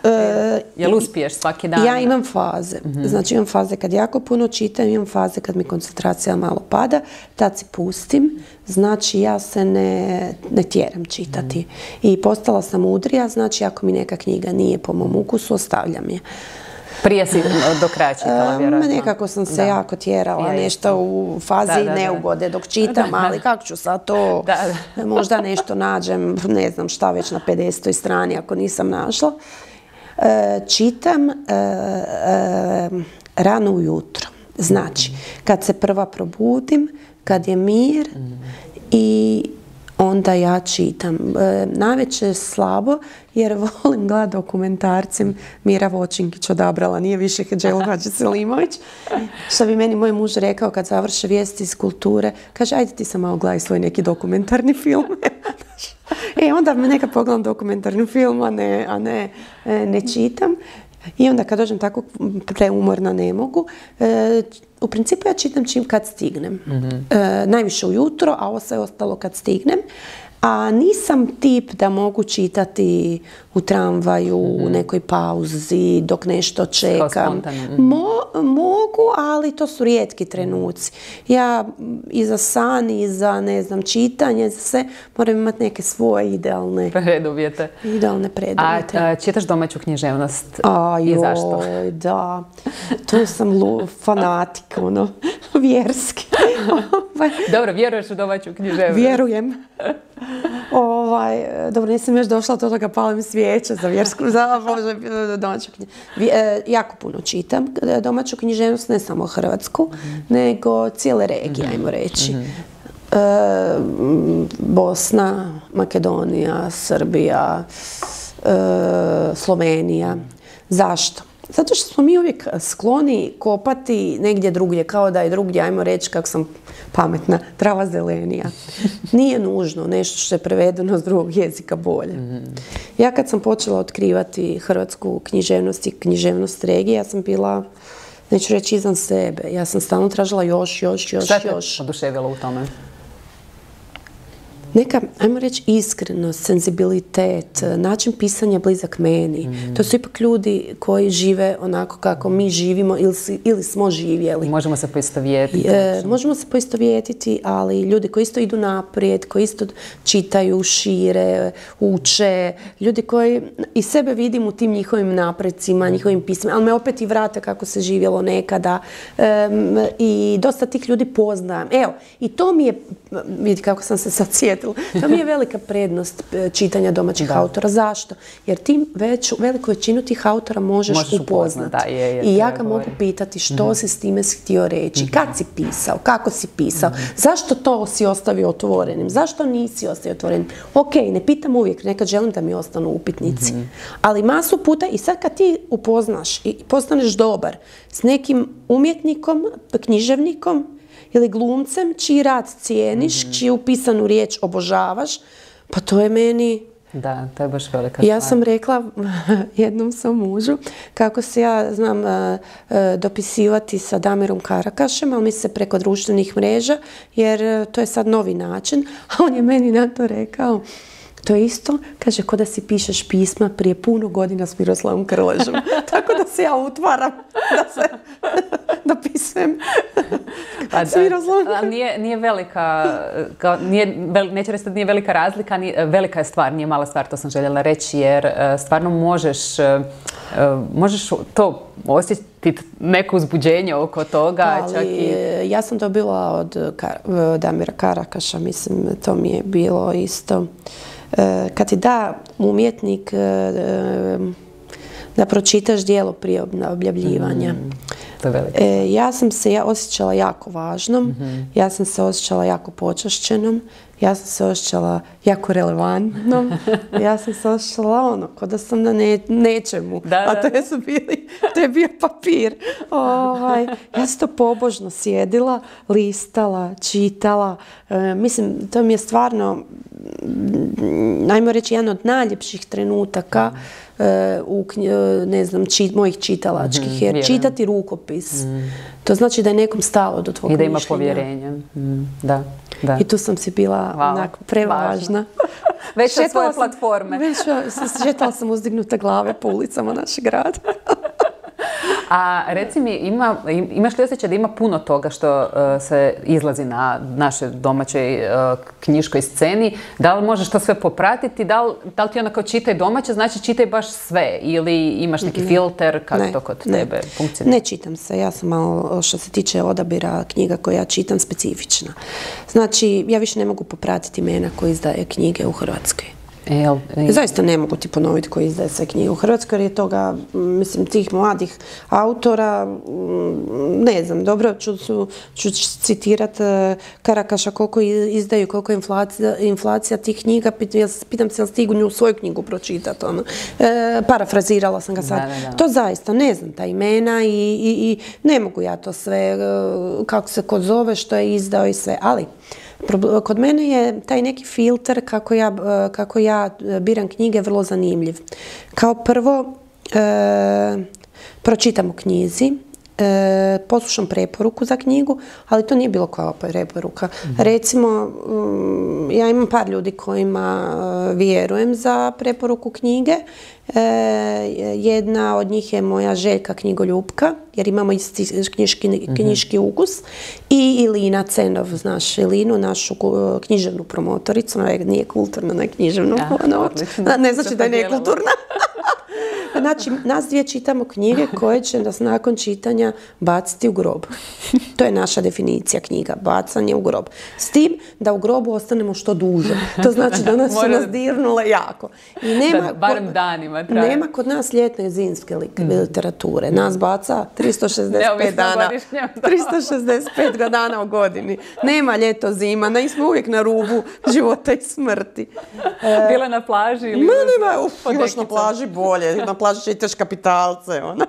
E, Jel uspiješ svaki dan? Ja imam faze. Mhm. Znači imam faze kad jako puno čitam, imam faze kad mi koncentracija malo pada, tad si pustim. Znači ja se ne, ne tjeram čitati. Mhm. I postala sam udrija, znači ako mi neka knjiga nije po mom ukusu, ostavljam je. Prije si do kraja čitala, vjerojatno. Nekako sam se jako tjerala, nešto u fazi neugode dok čitam, ali kako ću sad to, možda nešto nađem, ne znam šta već na 50. strani ako nisam našla. E, čitam e, e, rano ujutro. Znači, kad se prva probudim, kad je mir i onda ja čitam. E, Najveće slabo jer volim gledat dokumentarce. Mira Vočinkić odabrala, nije više Hedželo Hadži Selimović. Što bi meni moj muž rekao kad završe vijesti iz kulture, kaže ajde ti sam malo gledaj svoj neki dokumentarni film. e onda me neka pogledam dokumentarni film, a ne, a ne, e, ne čitam. I onda kad dođem tako preumorna ne mogu. E, u principu ja čitam čim kad stignem. E, najviše ujutro, a ovo sve ostalo kad stignem. A nisam tip da mogu čitati u tramvaju, u mhm. nekoj pauzi, dok nešto čekam. Mhm. mogu, ali to su rijetki trenuci. Ja i za san, i za ne znam, čitanje, za sve moram imati neke svoje idealne preduvjete. Idealne preduvjete. A, čitaš domaću književnost? A, I zašto? da. Tu sam fanatik, ono, vjerski. Dobro, vjeruješ u domaću književnost? Vjerujem. ovaj, dobro, nisam još došla do toga, palim svijeće za vjersku, za domaću e, jako puno čitam domaću književnost, ne samo Hrvatsku, nego cijele regije, ajmo reći. Mhm. E, Bosna, Makedonija, Srbija, e, Slovenija. Zašto? Zato što smo mi uvijek skloni kopati negdje drugdje, kao da je drugdje, ajmo reći kako sam pametna, trava zelenija. Nije nužno nešto što je prevedeno s drugog jezika bolje. Ja kad sam počela otkrivati hrvatsku književnost i književnost regije, ja sam bila neću reći izvan sebe. Ja sam stalno tražila još, još, još, Šta te još. oduševilo u tome? Neka, ajmo reći, iskrenost, senzibilitet, način pisanja blizak meni. Mm. To su ipak ljudi koji žive onako kako mi živimo ili, ili smo živjeli. Možemo se poistovjetiti. E, možemo se poistovjetiti, ali ljudi koji isto idu naprijed, koji isto čitaju, šire, uče, ljudi koji i sebe vidim u tim njihovim napredcima, mm. njihovim pismima, ali me opet i vrate kako se živjelo nekada. I dosta tih ljudi poznajem. Evo, i to mi je, vidi kako sam se sad to mi je velika prednost e, čitanja domaćih autora. Zašto? Jer ti već veliku većinu tih autora možeš, upoznati. I ja ga mogu pitati što mm si s time htio reći, mm kad si pisao, kako si pisao, mhm. zašto to si ostavio otvorenim, zašto nisi ostavio otvorenim. Ok, ne pitam uvijek, nekad želim da mi ostanu upitnici. Mhm. Ali masu puta i sad kad ti upoznaš i postaneš dobar s nekim umjetnikom, književnikom, ili glumcem čiji rad cijeniš, mm čiju pisanu riječ obožavaš, pa to je meni... Da, to je baš velika Ja sam rekla jednom svom mužu kako se ja znam e, e, dopisivati sa Damirom Karakašem, ali mi se preko društvenih mreža, jer e, to je sad novi način, a on je meni na to rekao to je isto, kaže, ko da si pišeš pisma prije puno godina s Miroslavom Krležom. Tako da se ja utvaram da se dopisujem pa, s Miroslavom nije, nije velika, nije, neću reći da nije velika razlika, velika je stvar, nije mala stvar, to sam željela reći, jer e, stvarno možeš, e, možeš to osjetiti neko uzbuđenje oko toga. Ali, čak i... ja sam dobila od Damira Karakaša, mislim, to mi je bilo isto E, kad ti da umjetnik e, e, da pročitaš dijelo prije objavljivanja. To je velika E, ja sam se ja osjećala jako važnom, ja sam se osjećala jako počašćenom, ja sam se osjećala jako relevantnom, ja sam se osjećala ono, ko da sam na ne- nečemu, Da, a to je, su bili, to je bio papir. Ovaj, ja sam to pobožno sjedila, listala, čitala, E, mislim, to mi je stvarno, mm, ajmo reći, jedan od najljepših trenutaka e, u, e, ne znam, či- mojih čitalačkih, jer vjerujem. čitati rukopis, to znači da je nekom stalo do tvog I da ima mišljenja. povjerenje. Mm, da, da. I tu sam si bila Wow, onako prevažna. važna. Već od Šetala svoje sam- platforme. Već uh, šetala sam uzdignute glave po ulicama našeg grada. A reci mi, ima, im- imaš li osjećaj da ima puno toga što e, se izlazi na našoj domaćoj e, knjiškoj sceni? Da li možeš to sve popratiti? Da li, da li ti onako čitaj domaće, znači čitaj baš sve? Ili imaš neki filter? Kako Ne, to kod ne. tebe funkcionira? Ne čitam se, ja sam malo što se tiče odabira knjiga koje ja čitam specifična. Znači, ja više ne mogu popratiti imena koji izdaje knjige u Hrvatskoj. E, e, Zaista ne mogu ti ponoviti koji izdaje sve knjige u Hrvatskoj, jer je toga, mislim, tih mladih autora, m, ne znam, dobro ću, citirati Karakaša koliko izdaju, koliko je inflacija, inflacija tih knjiga, pitam se jel stigu nju svoju knjigu pročitati, ono. E, parafrazirala sam ga sad. Da, da, da. To zaista, ne znam ta imena i, i, i ne mogu ja to sve, e, kako se kod zove, što je izdao i sve, ali Kod mene je taj neki filter kako ja, kako ja e, biram knjige vrlo zanimljiv. Kao prvo, e, pročitam u knjizi, e, poslušam preporuku za knjigu, ali to nije bilo koja preporuka. Recimo, mm, ja imam par ljudi kojima e, vjerujem za preporuku knjige. E, jedna od njih je moja Željka knjigoljupka, jer imamo isti knjiški, knjiški ukus. I Ilina Cenov, znaš Ilinu, našu književnu promotoricu, ona je- nije kulturna, ona je književna. Ja, ono, ne znači da je nekulturna. Znači, nas dvije čitamo knjige koje će nas nakon čitanja baciti u grob. To je naša definicija knjiga, bacanje u grob. S tim da u grobu ostanemo što duže. To znači da nas su nas dirnule jako. I nema, Da, barem danima traje. nema kod nas ljetne i zimske lik- literature. Nas baca 365 Neovisno dana. godišnjem, da. 365 dana u godini. Nema ljeto, zima. Ne, smo uvijek na rubu života i smrti. Bila na plaži ili Ma nema, uf, još na plaži bolje, na plaži čitaš kapitalce, ona.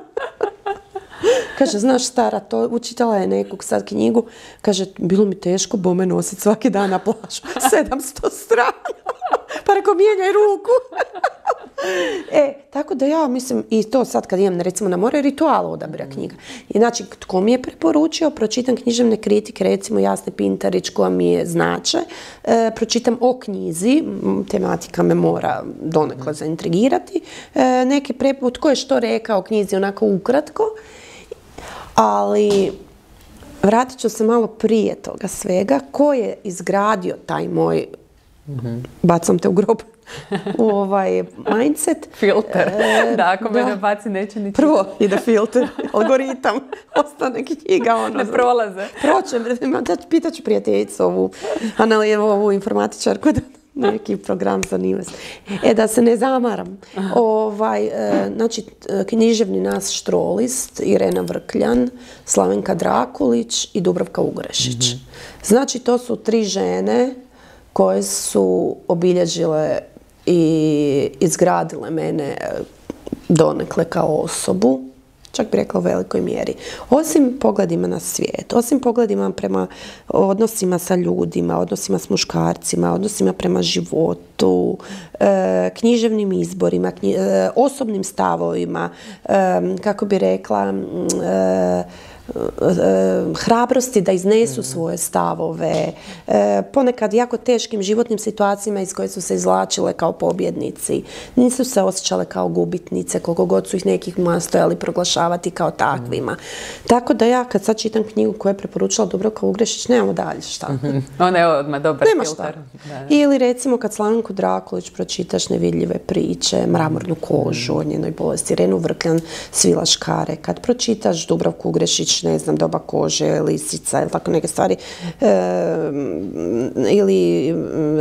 Kaže, znaš stara, to učitala je nekog sad knjigu, kaže, bilo mi teško bome nositi svaki dan na plažu, 700 strana, pa reko mijenjaj ruku. e, tako da ja mislim, i to sad kad idem recimo na more, ritual odabira knjiga. I znači, tko mi je preporučio, pročitam književne kritike, recimo Jasne Pintarić koja mi je znače, e, pročitam o knjizi, tematika me mora donekle zaintrigirati, e, neki preput, tko je što rekao o knjizi onako ukratko, ali vratit ću se malo prije toga svega. Ko je izgradio taj moj, bacam te u grob, ovaj mindset? Filter. E, da, ako me ne baci, neće ni Prvo ide filter, algoritam, ostane knjiga, ono. Ne prolaze. Proće, da pitat ću prijateljicu ovu, anali, ovu informatičarku da neki program se. E, da se ne zamaram. Ovaj, e, znači, književni nas štrolist, Irena Vrkljan, Slavenka Drakulić i Dubravka Ugrešić. Znači, to su tri žene koje su obilježile i izgradile mene e, donekle kao osobu, čak bi rekla u velikoj mjeri. Osim pogledima na svijet, osim pogledima prema odnosima sa ljudima, odnosima s muškarcima, odnosima prema životu, e, književnim izborima, e, osobnim stavovima, kako bi rekla, hrabrosti da iznesu svoje stavove, e, ponekad jako teškim životnim situacijama iz koje su se izvlačile kao pobjednici. Nisu se osjećale kao gubitnice, koliko god su ih nekih nastojali proglašavati kao takvima. Tako da ja kad sad čitam knjigu koju je preporučila Dubravka Ugrešić, nemamo dalje šta. Ona je odmah dobar Nema filter. šta. Da, da. Ili recimo kad Slavenku Drakulić pročitaš nevidljive priče, mramornu kožu o njenoj bolesti, Renu Vrkljan svila škare, kad pročitaš Dubravku Ugrešić Đurđić, ne znam, doba kože, lisica ili tako neke stvari. ili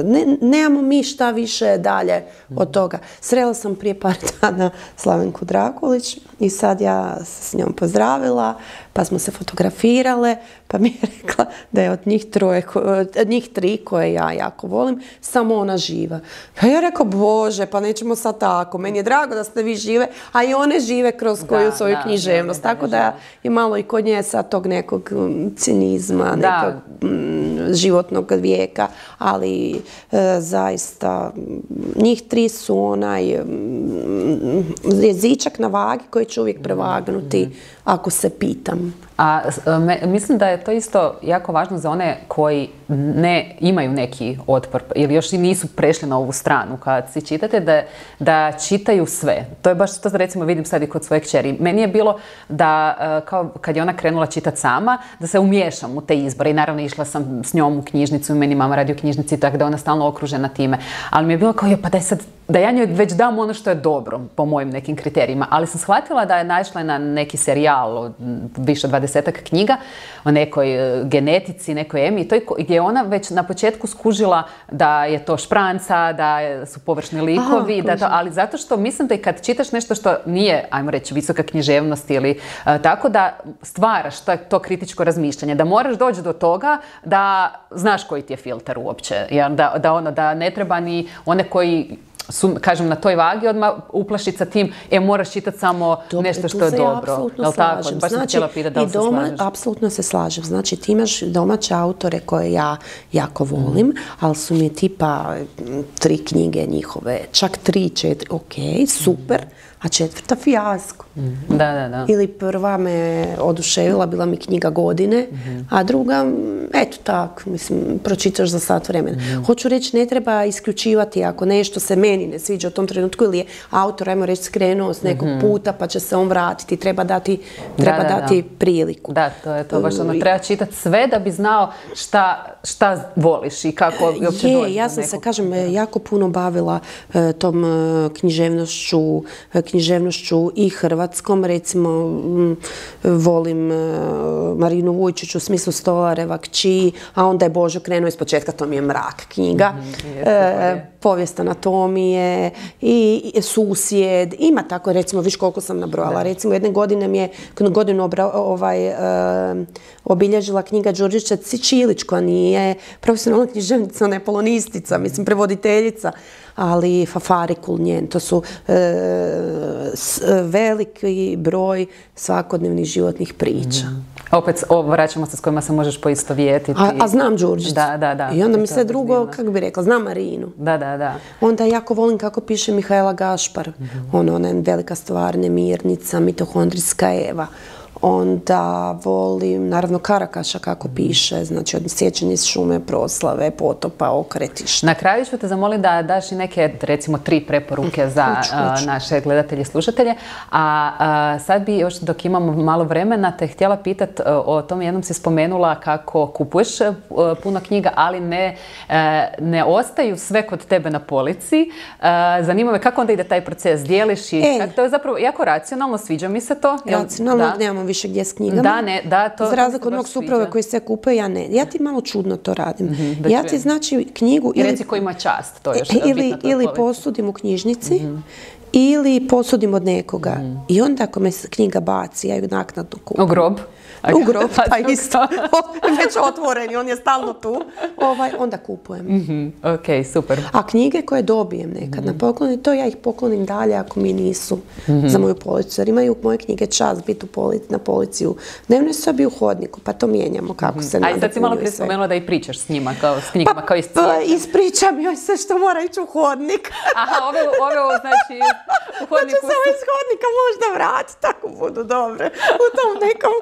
ne, nemamo mi šta više dalje od toga. Srela sam prije par dana Slavenku Drakulić i sad ja s njom pozdravila, pa smo se fotografirale, pa mi je rekla da je od njih, troje, od njih tri koje ja jako volim, samo ona živa. Pa ja rekao, bože, pa nećemo sad tako, meni je drago da ste vi žive, a i one žive kroz koju svoju književnost. Tako da je malo i kod nje sad tog nekog mm, cinizma, nekog mm, životnog vijeka, ali e, zaista njih tri su onaj jezičak na vagi koji će uvijek prevagnuti ako se pitam. A mislim da je to isto jako važno za one koji ne imaju neki otpor ili još i nisu prešli na ovu stranu kad si čitate da, da čitaju sve. To je baš to recimo vidim sad i kod svoje kćeri. Meni je bilo da e, kao kad je ona krenula čitati sama da se umiješam u te izbore i naravno išla sam s njom u knjižnicu i meni mama radi u knjižnici tako da ona stalno okružena time. Ali mi je bilo kao je pa daj sad da ja njoj već dam ono što je dobro po mojim nekim kriterijima. Ali sam shvatila da je naišla na neki serijal od više od dvadesetak knjiga o nekoj e, genetici, nekoj emi, to gdje je ona već na početku skužila da je to špranca, da su površni likovi, da to, ali zato što mislim da i kad čitaš nešto što nije, ajmo reći, visoka književnost ili e, tako da stvaraš to, to kritičko razmišljanje, da moraš doći do toga da znaš koji ti je filter uopće, da, da, ono, da ne treba ni one koji su, kažem, na toj vagi odmah uplašiti sa tim, e, moraš čitati samo nešto što je dobro. Apsolutno slažem. Baš znači, da li doma, se Apsolutno se slažem. Znači, ti imaš domaće autore koje ja jako volim, mm. ali su mi tipa tri knjige njihove, čak tri, četiri, ok, super, a četvrta fijasko. Mhm. Da, da, da. Ili prva me oduševila, bila mi knjiga godine, a druga, eto tak, mislim, pročitaš za sat vremena. Mhm. Hoću reći, ne treba isključivati ako nešto se meni ne sviđa u tom trenutku ili je autor, ajmo reći, skrenuo s nekog mhm. puta pa će se on vratiti, treba dati, treba dati priliku. Da, to je to, baš ono, treba čitati sve da bi znao šta, šta voliš i kako uopće Je, ja sam se, kažem, jako puno bavila e, tom e, književnošću, e, književnošću i Hrvatske hrvatskom, recimo mm, volim e, Marinu Vujčić u smislu Stolareva kći, a onda je Božo krenuo iz početka, to mi je mrak knjiga. Mhm, e, povijest anatomije i, susjed. Ima tako, recimo, viš koliko sam nabrojala. Recimo, jedne godine mi je godinu ovaj, e, obilježila knjiga Đurđića Cičilić, koja nije profesionalna književnica, ona je polonistica, mislim, prevoditeljica ali Fafarikul njen. To su e, veliki broj svakodnevnih životnih priča. Mm. Opet vraćamo se s kojima se možeš poistovjetiti. A, a znam Đurđić. Da, da, da. I onda mi sve drugo, kako bi rekla, znam Marinu. Da, da, da. Onda jako volim kako piše Mihajla Gašpar. Mm Ono, ona je velika stvar, nemirnica, mitohondrijska Eva onda volim, naravno Karakaša kako piše, znači od sjećanje iz šume, proslave, potopa, okretišta. Na kraju ću te zamoliti da daš i neke, recimo, tri preporuke za naše gledatelje i slušatelje. A, sad bi još dok imamo malo vremena te htjela pitati o tom jednom si spomenula kako kupuješ puno knjiga, ali ne, e, ne ostaju sve kod tebe na polici. Zanima me kako onda ide taj proces, dijeliš i e. to je zapravo jako racionalno, sviđa mi se to. Racionalno, nemamo više gdje s knjigama. Da, ne, da, to... Za razliku od mog suprava koji se kupuje, ja ne. Ja ti malo čudno to radim. Mhm, ja ti znači knjigu... Ili, Reci ko ima čast, to je još Ili, ili posudim u knjižnici, mhm. ili posudim od nekoga. Mhm. I onda ako me knjiga baci, ja ju naknadno kupim. U grob? U grob, pa isto. Već otvoren on je stalno tu. Ovaj, onda kupujem. mm Ok, super. A knjige koje dobijem nekad na pokloni, to ja ih poklonim dalje ako mi nisu za moju policu. Jer imaju moje knjige čas biti na polici u dnevnoj sobi u hodniku, pa to mijenjamo kako se A sad si malo prije spomenula da i pričaš s njima, kao s knjigama, pa, kao pa, ispričam joj sve što mora ići u hodnik. Aha, ove, ove znači u hodniku. Pa samo iz hodnika možda vratiti, tako budu dobre. U tom nekom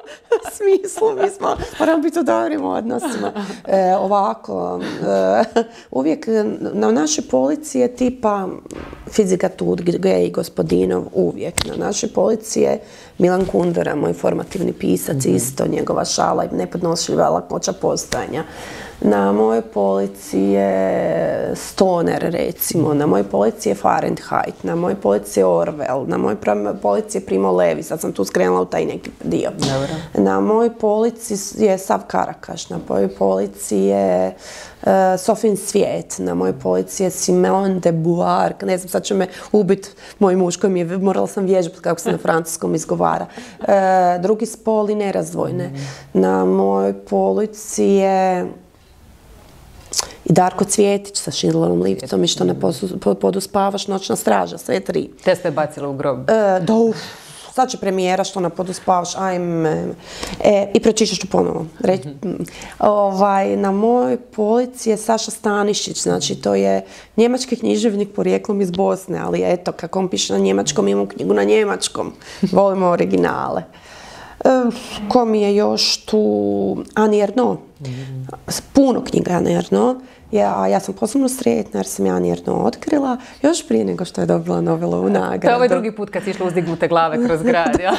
smislu, mi smo, moramo biti u dobrim odnosima. E, ovako, e, uvijek na našoj policiji je tipa fizika tud, gej gospodinov, uvijek. Na našoj policiji je Milan Kundera, moj formativni pisac, mhm. isto njegova šala i nepodnošljiva lakoća postojanja. Na mojoj polici je Stoner, recimo. Na mojoj polici je Fahrenheit. Na mojoj polici je Orwell. Na mojoj polici je Primo Levi. Sad sam tu skrenula u taj neki dio. Na Na mojoj polici je Sav Karakaš, na mojoj polici je e, Sofin Svijet, na mojoj polici je Simone de Beauvoir, ne znam, sad će me ubit moj muž koji mi je, morala sam vježbati kako se na francuskom izgovara. E, drugi spol i nerazdvojne. Na mojoj polici je i Darko Cvjetić sa Šindlerom livicom i što ne poduspavaš, noćna straža, sve tri. Te ste bacile u grob? E, da, uf, sad će premijera što ne poduspavaš, ajme. E, I pročišću ću ponovo. Mhm. ovaj, na mojoj polici je Saša Stanišić, znači to je njemački književnik porijeklom iz Bosne, ali eto, kako on piše na njemačkom, imam knjigu na njemačkom. Volimo originale. E, ko mi je još tu? Ani Erno. Puno knjiga Ani Erno. Ja, ja sam posebno sretna jer sam ja njerno otkrila još prije nego što je dobila Nobelovu nagradu. To je ovaj drugi put kad si išla uzdignute glave kroz grad, ja?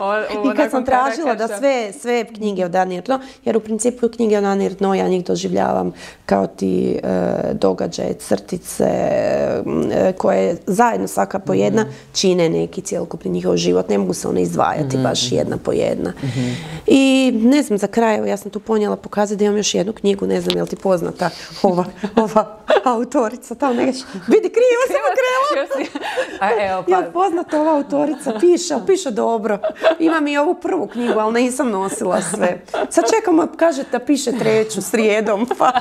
I kad sam tražila da sve, sve knjige od Anir jer u principu knjige od Anir ja njih doživljavam kao ti e, događaje, crtice e, koje zajedno svaka po jedna mhm. čine neki cjelokupni njihov život. Ne mogu se one izdvajati mhm. baš jedna po jedna. Mhm. I ne znam, za kraj, ja sam tu ponijela pokazati da imam još jednu knjigu, ne znam je li ti poznata ova, ova autorica tamo nešto. Vidi, krivo sam okrela. A evo pa. Ja poznata ova autorica, piše, piše dobro. Imam i ovu prvu knjigu, ali nisam nosila sve. Sad čekamo, kaže da piše treću srijedom, pa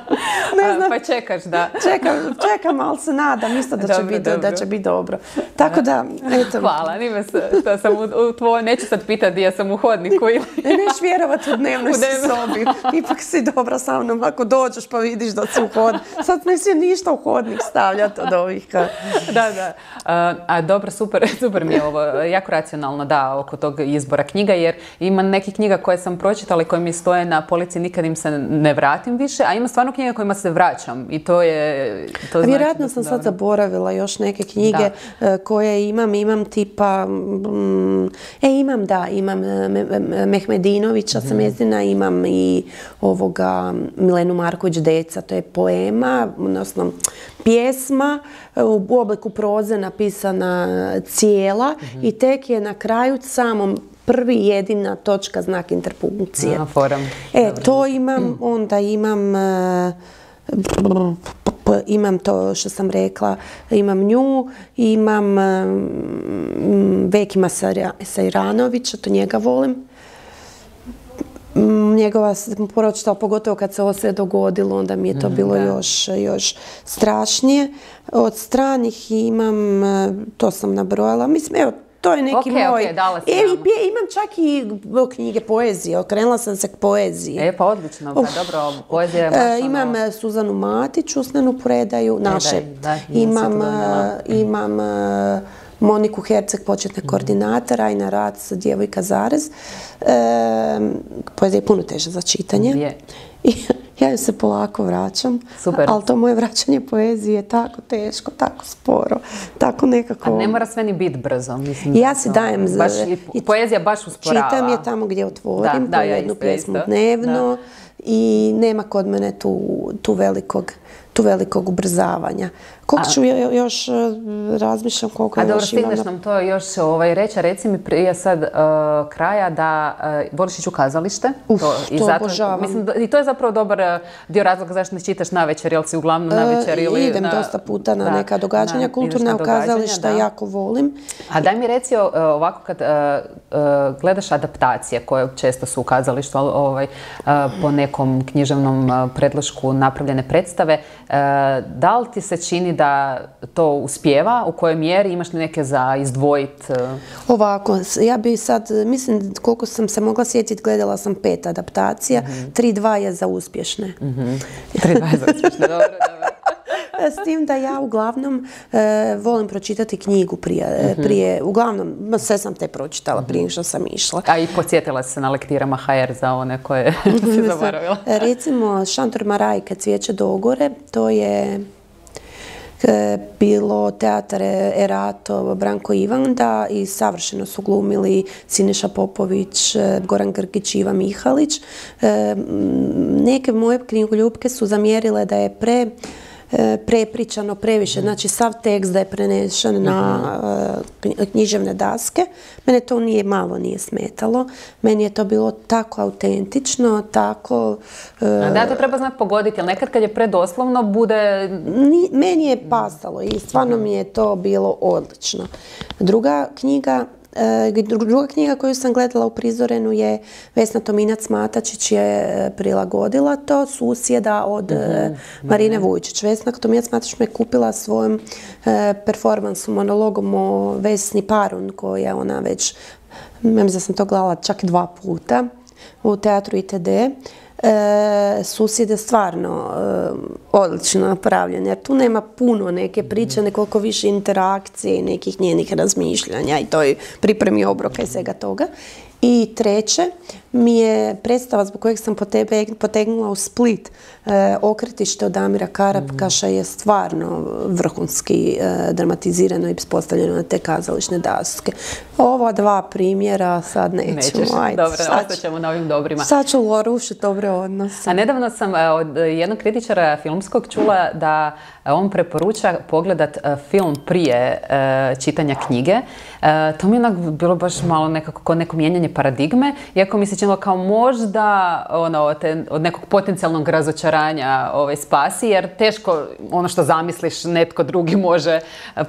ne znam. Pa čekaš, da. Čekam, čekam, ali se nadam isto da će biti da će biti dobro. Tako da, eto. Hvala, nime se, sam u, tvoj, neću sad pitati gdje sam u hodniku ili... Ne, neš vjerovat u dnevnoj Ipak si dobra sa mnom ako dođeš pa vidiš da si u hodniku. Sad ne si ništa u hodnik stavljati od ovih. Da, da. A, dobro, super, super mi je ovo. Jako racionalno da oko tog izbora knjiga jer ima nekih knjiga koje sam pročitala i koje mi stoje na polici nikad im se ne vratim više, a ima stvarno knjiga kojima se vraćam i to je... To znači Vjerojatno sam sad zaboravila još neke knjige e, koje imam. Imam tipa... Mm, e, imam da, imam e, Mehmedinovića mm Samezina, imam i ovoga Milenu Marković Deca, to je poema, odnosno pjesma e, u obliku proze napisana cijela i tek je na kraju samom prvi jedina točka znak interpunkcije. E, to imam, onda imam e, imam to što sam rekla, imam nju, imam e, Vekima Sajranovića, to njega volim. Njegova sam pročitala, pogotovo kad se ovo sve dogodilo, onda mi je to mhm, bilo još, još strašnije. Od stranih imam, e, to sam nabrojala, mislim, evo, to je neki okay, moj... Okay, dala e, imam čak i knjige poezije, okrenula sam se k poeziji. E, pa odlično, pa dobro, poezija je e, Imam ono... Suzanu Matić, usmenu predaju, naše. imam, imam Moniku Herceg, početne mm. koordinatora i na rad sa Djevojka Zarez. E, poezija je puno teža za čitanje. Je. I ja ju se polako vraćam. Super. Ali to moje vraćanje poezije je tako teško, tako sporo, tako nekako... A ne mora sve ni biti brzo, mislim. Ja si dajem... Baš, i, poezija baš usporava. Čitam je tamo gdje otvorim, da, po jednu pjesmu dnevno. I nema kod mene tu, tu velikog tu velikog ubrzavanja. Koliko ću još e, razmišljam koliko A dobro, stigneš nam to još ovaj, reći, reci mi prije sad uh, kraja da uh, voliš ići u kazalište. Uf, to, i to zato, obožavam. Mislim, I to je zapravo dobar dio razloga zašto ne čitaš na večer, jel si uglavnom na večer ili... idem dosta puta na neka događanja, kulturna kazališta, jako volim. A daj mi reci ovako kad gledaš adaptacije koje često su u kazalištu ovaj, po nekom književnom predlošku napravljene predstave, da li ti se čini da to uspjeva, u kojoj mjeri imaš li neke za izdvojit? E? Ovako, ja bi sad, mislim koliko sam se mogla sjetiti, gledala sam pet adaptacija, mm 3-2 je za uspješne. Mm-hmm. 3-2 je za uspješne, dobro, dobro. S tim da ja uglavnom e, volim pročitati knjigu prije, e, mhm. prije uglavnom, sve sam te pročitala prije mhm. što sam išla. A i podsjetila se na lektirama HR za one koje si zaboravila. Recimo, Šantor Marajka, Cvijeće dogore, to je bilo teatar Erato, Branko Ivanda i savršeno su glumili Sineša Popović, e, Goran Grgić, Iva Mihalić. E, neke moje knjigoljubke su zamjerile da je pre e, prepričano previše. Znači, sav tekst da je prenešen na e, književne daske. Mene to nije malo nije smetalo. Meni je to bilo tako autentično, tako... E, da, to treba znati pogoditi, ali nekad kad je predoslovno bude... meni je pasalo i stvarno mi je to bilo odlično. Druga knjiga E, druga knjiga koju sam gledala u prizorenu je Vesna Tominac Matačić je e, prilagodila to, Susjeda od e, mhm, Marine Vujčić. Vesna Tominac Matačić me kupila svojom performansu, monologom o Vesni Parun koja ona već, ja mislim da sam to gledala čak dva puta u teatru ITD e, susjede stvarno e, odlično napravljen jer tu nema puno neke priče, nekoliko više interakcije i nekih njenih razmišljanja i to je pripremi obroka i svega toga. I treće mi je predstava zbog kojeg sam po tebe potegnula u Split. E, okretište od Damira Karapkaša je stvarno vrhunski e, dramatizirano i postavljeno na te kazališne daske. Ova dva primjera sad nećemo. Nećeš, dobro, ćemo na ovim dobrima. Sad ću rušiti dobre odnose. A nedavno sam e, od jednog kritičara filmskog čula da on preporuča pogledat film prije čitanja knjige. To mi je bilo baš malo nekako neko mijenjanje paradigme, iako mi se činilo kao možda ono, od nekog potencijalnog razočaranja ovaj, spasi, jer teško ono što zamisliš netko drugi može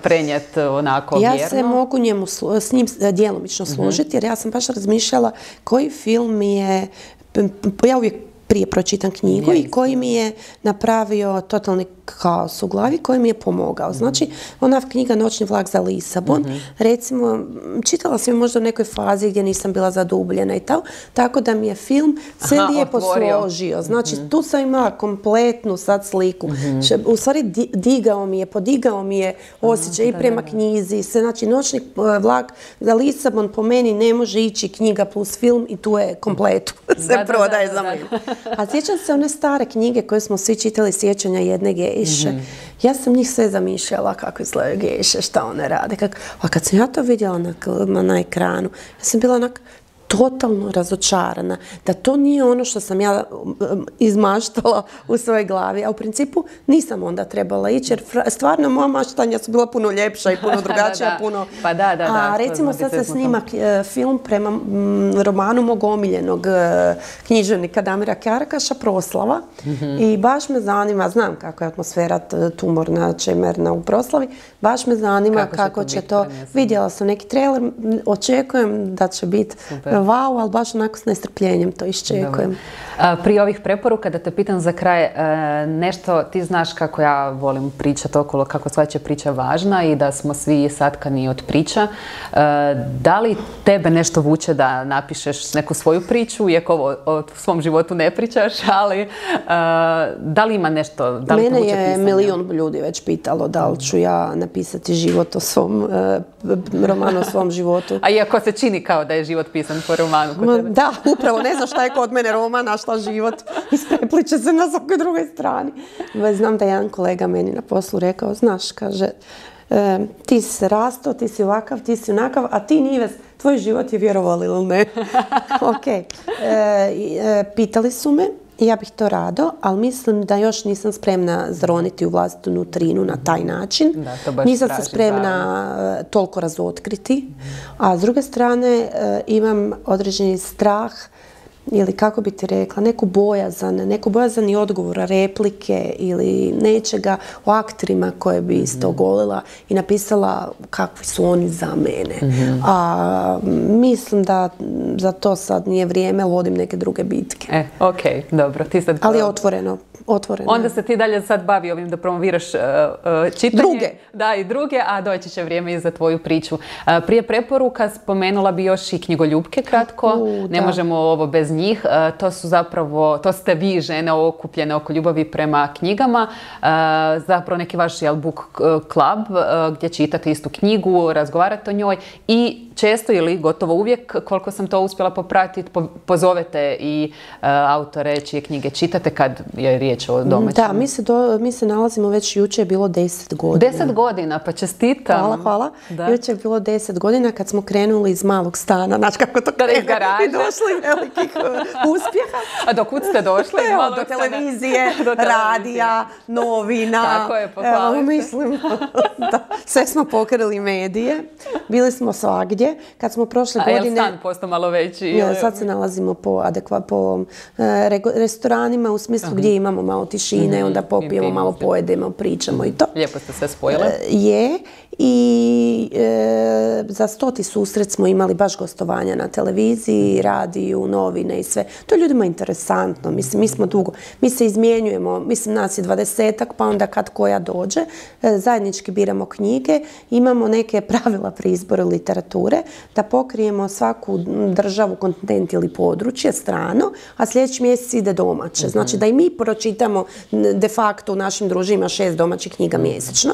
prenijeti onako ja se mogu njemu, s njim djelomično mhm. složiti, jer ja sam baš razmišljala koji film je ja uvijek prije pročitam knjigu i koji mi je napravio totalni kaos u glavi, koji mi je pomogao. Mhm. Znači, ona knjiga Noćni vlak za Lisabon, mhm. recimo, čitala sam je možda u nekoj fazi gdje nisam bila zadubljena i tako, tako da mi je film sve lijepo složio. Znači, mhm. tu sam imala kompletnu sad sliku. U stvari, digao mi je, podigao mi je osjećaj i prema knjizi. Se, znači, Noćni e, vlak za Lisabon po meni ne može ići knjiga plus film i tu je kompletu. se prodaje za mene. A sjećam se one stare knjige koje smo svi čitali sjećanja jedne gejše. Mhm. Ja sam njih sve zamišljala kako izgledaju gejše, šta one rade. A kad sam ja to vidjela na, na ekranu, ja sam bila onak, totalno razočarana. Da to nije ono što sam ja um, izmaštala u svojoj glavi. A u principu nisam onda trebala ići jer stvarno moja maštanja su bila puno ljepša i puno drugačija. Puno... Pa da, da, da. A recimo sad se snima e, film prema romanu mog omiljenog e, književnika Damira Karakaša, Proslava. Mhm. I baš me zanima, znam kako je atmosfera tumorna, čemerna u proslavi, baš me zanima kako, će to... Vidjela sam neki trailer, očekujem da će biti wow, ali baš onako s nestrpljenjem to iščekujem. Prije ovih preporuka, da te pitam za kraj, e, nešto, ti znaš kako ja volim pričati okolo, kako sva će priča važna i da smo svi satkani od priča. E, da li tebe nešto vuče da napišeš neku svoju priču, iako ovo o svom životu ne pričaš, ali e, da li ima nešto, da li Mene je milion ljudi već pitalo da li ću ja napisati život o svom romanu o svom životu. A iako se čini kao da je život pisan po romanu. Da, upravo, ne znam šta je kod mene roman, a šta život. Isprepliče se na svakoj drugoj strani. Znam da je jedan kolega meni na poslu rekao, znaš, kaže, ti si se rastao, ti si ovakav, ti si onakav, a ti Nives, tvoj život je vjerovali ili ne. ok. E, e, pitali su me ja bih to rado, ali mislim da još nisam spremna zroniti u vlastitu nutrinu na taj način. nisam se spremna e, toliko razotkriti. A s druge strane e, imam određeni strah ili kako bi ti rekla, neku bojazan, neku bojazan i odgovora, replike ili nečega o akterima koje bi isto mhm. golila i napisala kakvi su oni za mene. Mhm. A mislim da za to sad nije vrijeme, vodim neke druge bitke. E, ok, dobro. Ti sad... Ali otvoreno, otvoreno. Onda se ti dalje sad bavi ovim da promoviraš uh, čitanje. Druge. Da, i druge, a doći će vrijeme i za tvoju priču. prije preporuka spomenula bi još i knjigoljubke kratko. ne možemo ovo bez njih. to su zapravo, to ste vi žene okupljene oko ljubavi prema knjigama. zapravo neki vaš jel, book club gdje čitate istu knjigu, razgovarate o njoj i često ili gotovo uvijek, koliko sam to uspjela popratiti, pozovete i autore čije knjige čitate kad je riječ o domaćem? Da, mi se, mi se nalazimo već jučer je bilo deset godina. Deset godina, pa čestitam. Hvala, hvala. Da. Jučer je bilo deset godina kad smo krenuli iz malog stana, znači kako to krene, i došli velikih uh, uspjeha. A do kud ste došli? Evo, do televizije, do radija, novina. Tako je, Evo, mislim, da, sve smo pokrili medije. Bili smo svagdje. Kad smo prošle A godine... A je stan malo veći? Ja, sad se nalazimo po, adekva, po e, restoranima u smislu gdje imamo malo tišine, mhm, onda popijemo, malo pojedemo, pričamo i to. Lijepo ste sve spojile. Je i e, za stoti susret smo imali baš gostovanja na televiziji, radiju, novine i sve. To je ljudima interesantno. Mislim, mi smo dugo, mi se izmjenjujemo, mislim nas je dvadesetak, pa onda kad koja dođe, e, zajednički biramo knjige, imamo neke pravila pri izboru literature, da pokrijemo svaku državu, kontinent ili područje strano, a sljedeći mjesec ide domaće. Znači da i mi pročitamo de facto u našim družima šest domaćih knjiga mjesečno.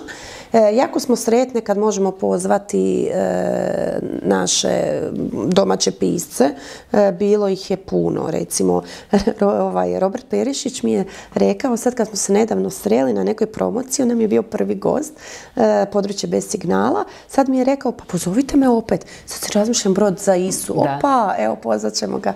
E, jako smo sretne kad možemo pozvati e, naše domaće pisce. E, bilo ih je puno. Recimo, ovaj, Robert Perišić mi je rekao, sad kad smo se nedavno sreli na nekoj promociji, on nam je bio prvi gost, područje bez signala, sad mi je rekao, pa pozovite me opet. Sad se razmišljam brod za Isu. Opa, evo pozvat ćemo ga.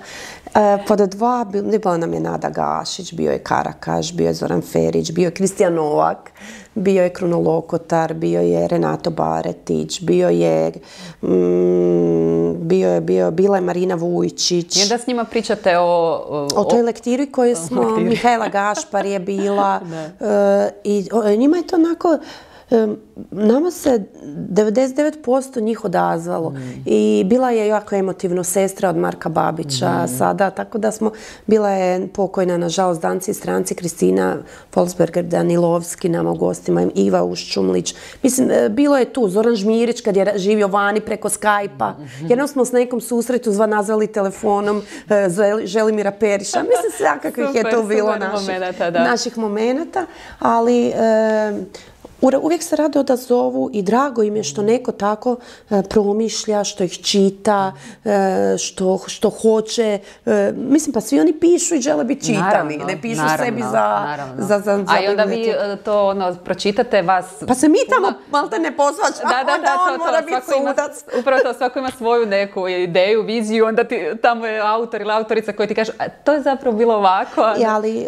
Pod dva, bila nam je Nada Gašić, bio je Karakaš, bio je Zoran Ferić, bio je Kristijan Novak bio je Krunolokotar, bio je Renato Baretić, bio je mm, bio je, bio, bila je Marina Vujčić. I da s njima pričate o... O, toj lektiri koju smo, Mihajla Gašpar je bila. E, i njima je to onako nama se 99% njih odazvalo mm. i bila je jako emotivno sestra od Marka Babića mm. sada, tako da smo, bila je pokojna nažalost danci i stranci Kristina Folsberger Danilovski nama u gostima, Iva Uščumlić. Mislim, e, bilo je tu Zoran Žmirić kad je živio vani preko Skype-a. Mm-hmm. Jednom smo s nekom susretu zva nazvali telefonom e, Želimira Periša. Mislim, svakakvih je to bilo naših momenata, ali uvijek se rade odazovu i drago im je što neko tako e, promišlja, što ih čita, e, što, što hoće. E, mislim, pa svi oni pišu i žele biti čitani. ne pišu sebi za, za, za, A i onda vi to ono, pročitate vas... Pa se mi tamo malte ne pozvač, da, da, da, on to, mora biti sudac. upravo to, svako ima svoju neku ideju, viziju, onda ti, tamo je autor ili autorica koji ti kaže, to je zapravo bilo ovako. I, ali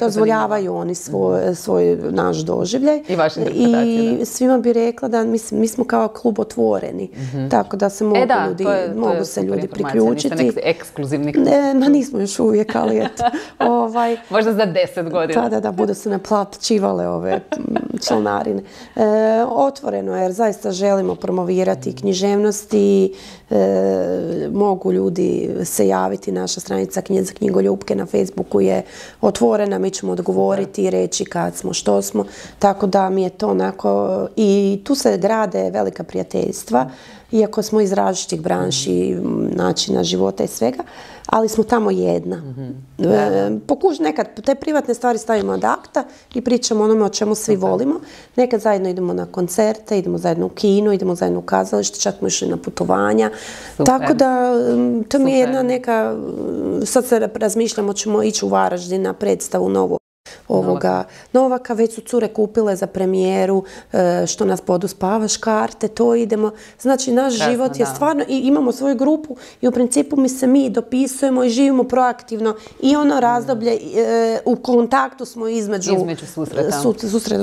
dozvoljavaju oni svoj, svoj naš doživljaj. I vaš i svima bi rekla da mi, mi smo kao klub otvoreni, mhm. tako da se mogu, e ljudi, mogu se ljudi priključiti. Niste ekskluzivni Ne, ma nismo još uvijek, ali eto. ovaj, Možda za deset godina. Da, da, da, budu se naplaćivale ove članarine. E, otvoreno jer zaista želimo promovirati književnosti, e, mogu ljudi se javiti, naša stranica Knjiza knjigoljubke na Facebooku je otvorena, mi ćemo odgovoriti i reći kad smo, što smo, tako da mi je to onako i tu se grade velika prijateljstva, iako smo iz različitih branši, načina života i svega, ali smo tamo jedna. mm Pokuš nekad te privatne stvari stavimo od akta i pričamo onome o čemu svi volimo. Nekad zajedno idemo na koncerte, idemo zajedno u kinu, idemo zajedno u kazalište, čak smo išli na putovanja. Tako da to mi je jedna neka, sad se razmišljamo ćemo ići u Varaždin na predstavu novu ovoga Novaka. Već su cure kupile za premijeru e, što nas podu spavaš karte, to idemo. Znači naš život je stvarno i imamo svoju grupu i u principu mi se mi dopisujemo i živimo proaktivno i ono razdoblje e, u kontaktu smo između, između susreta.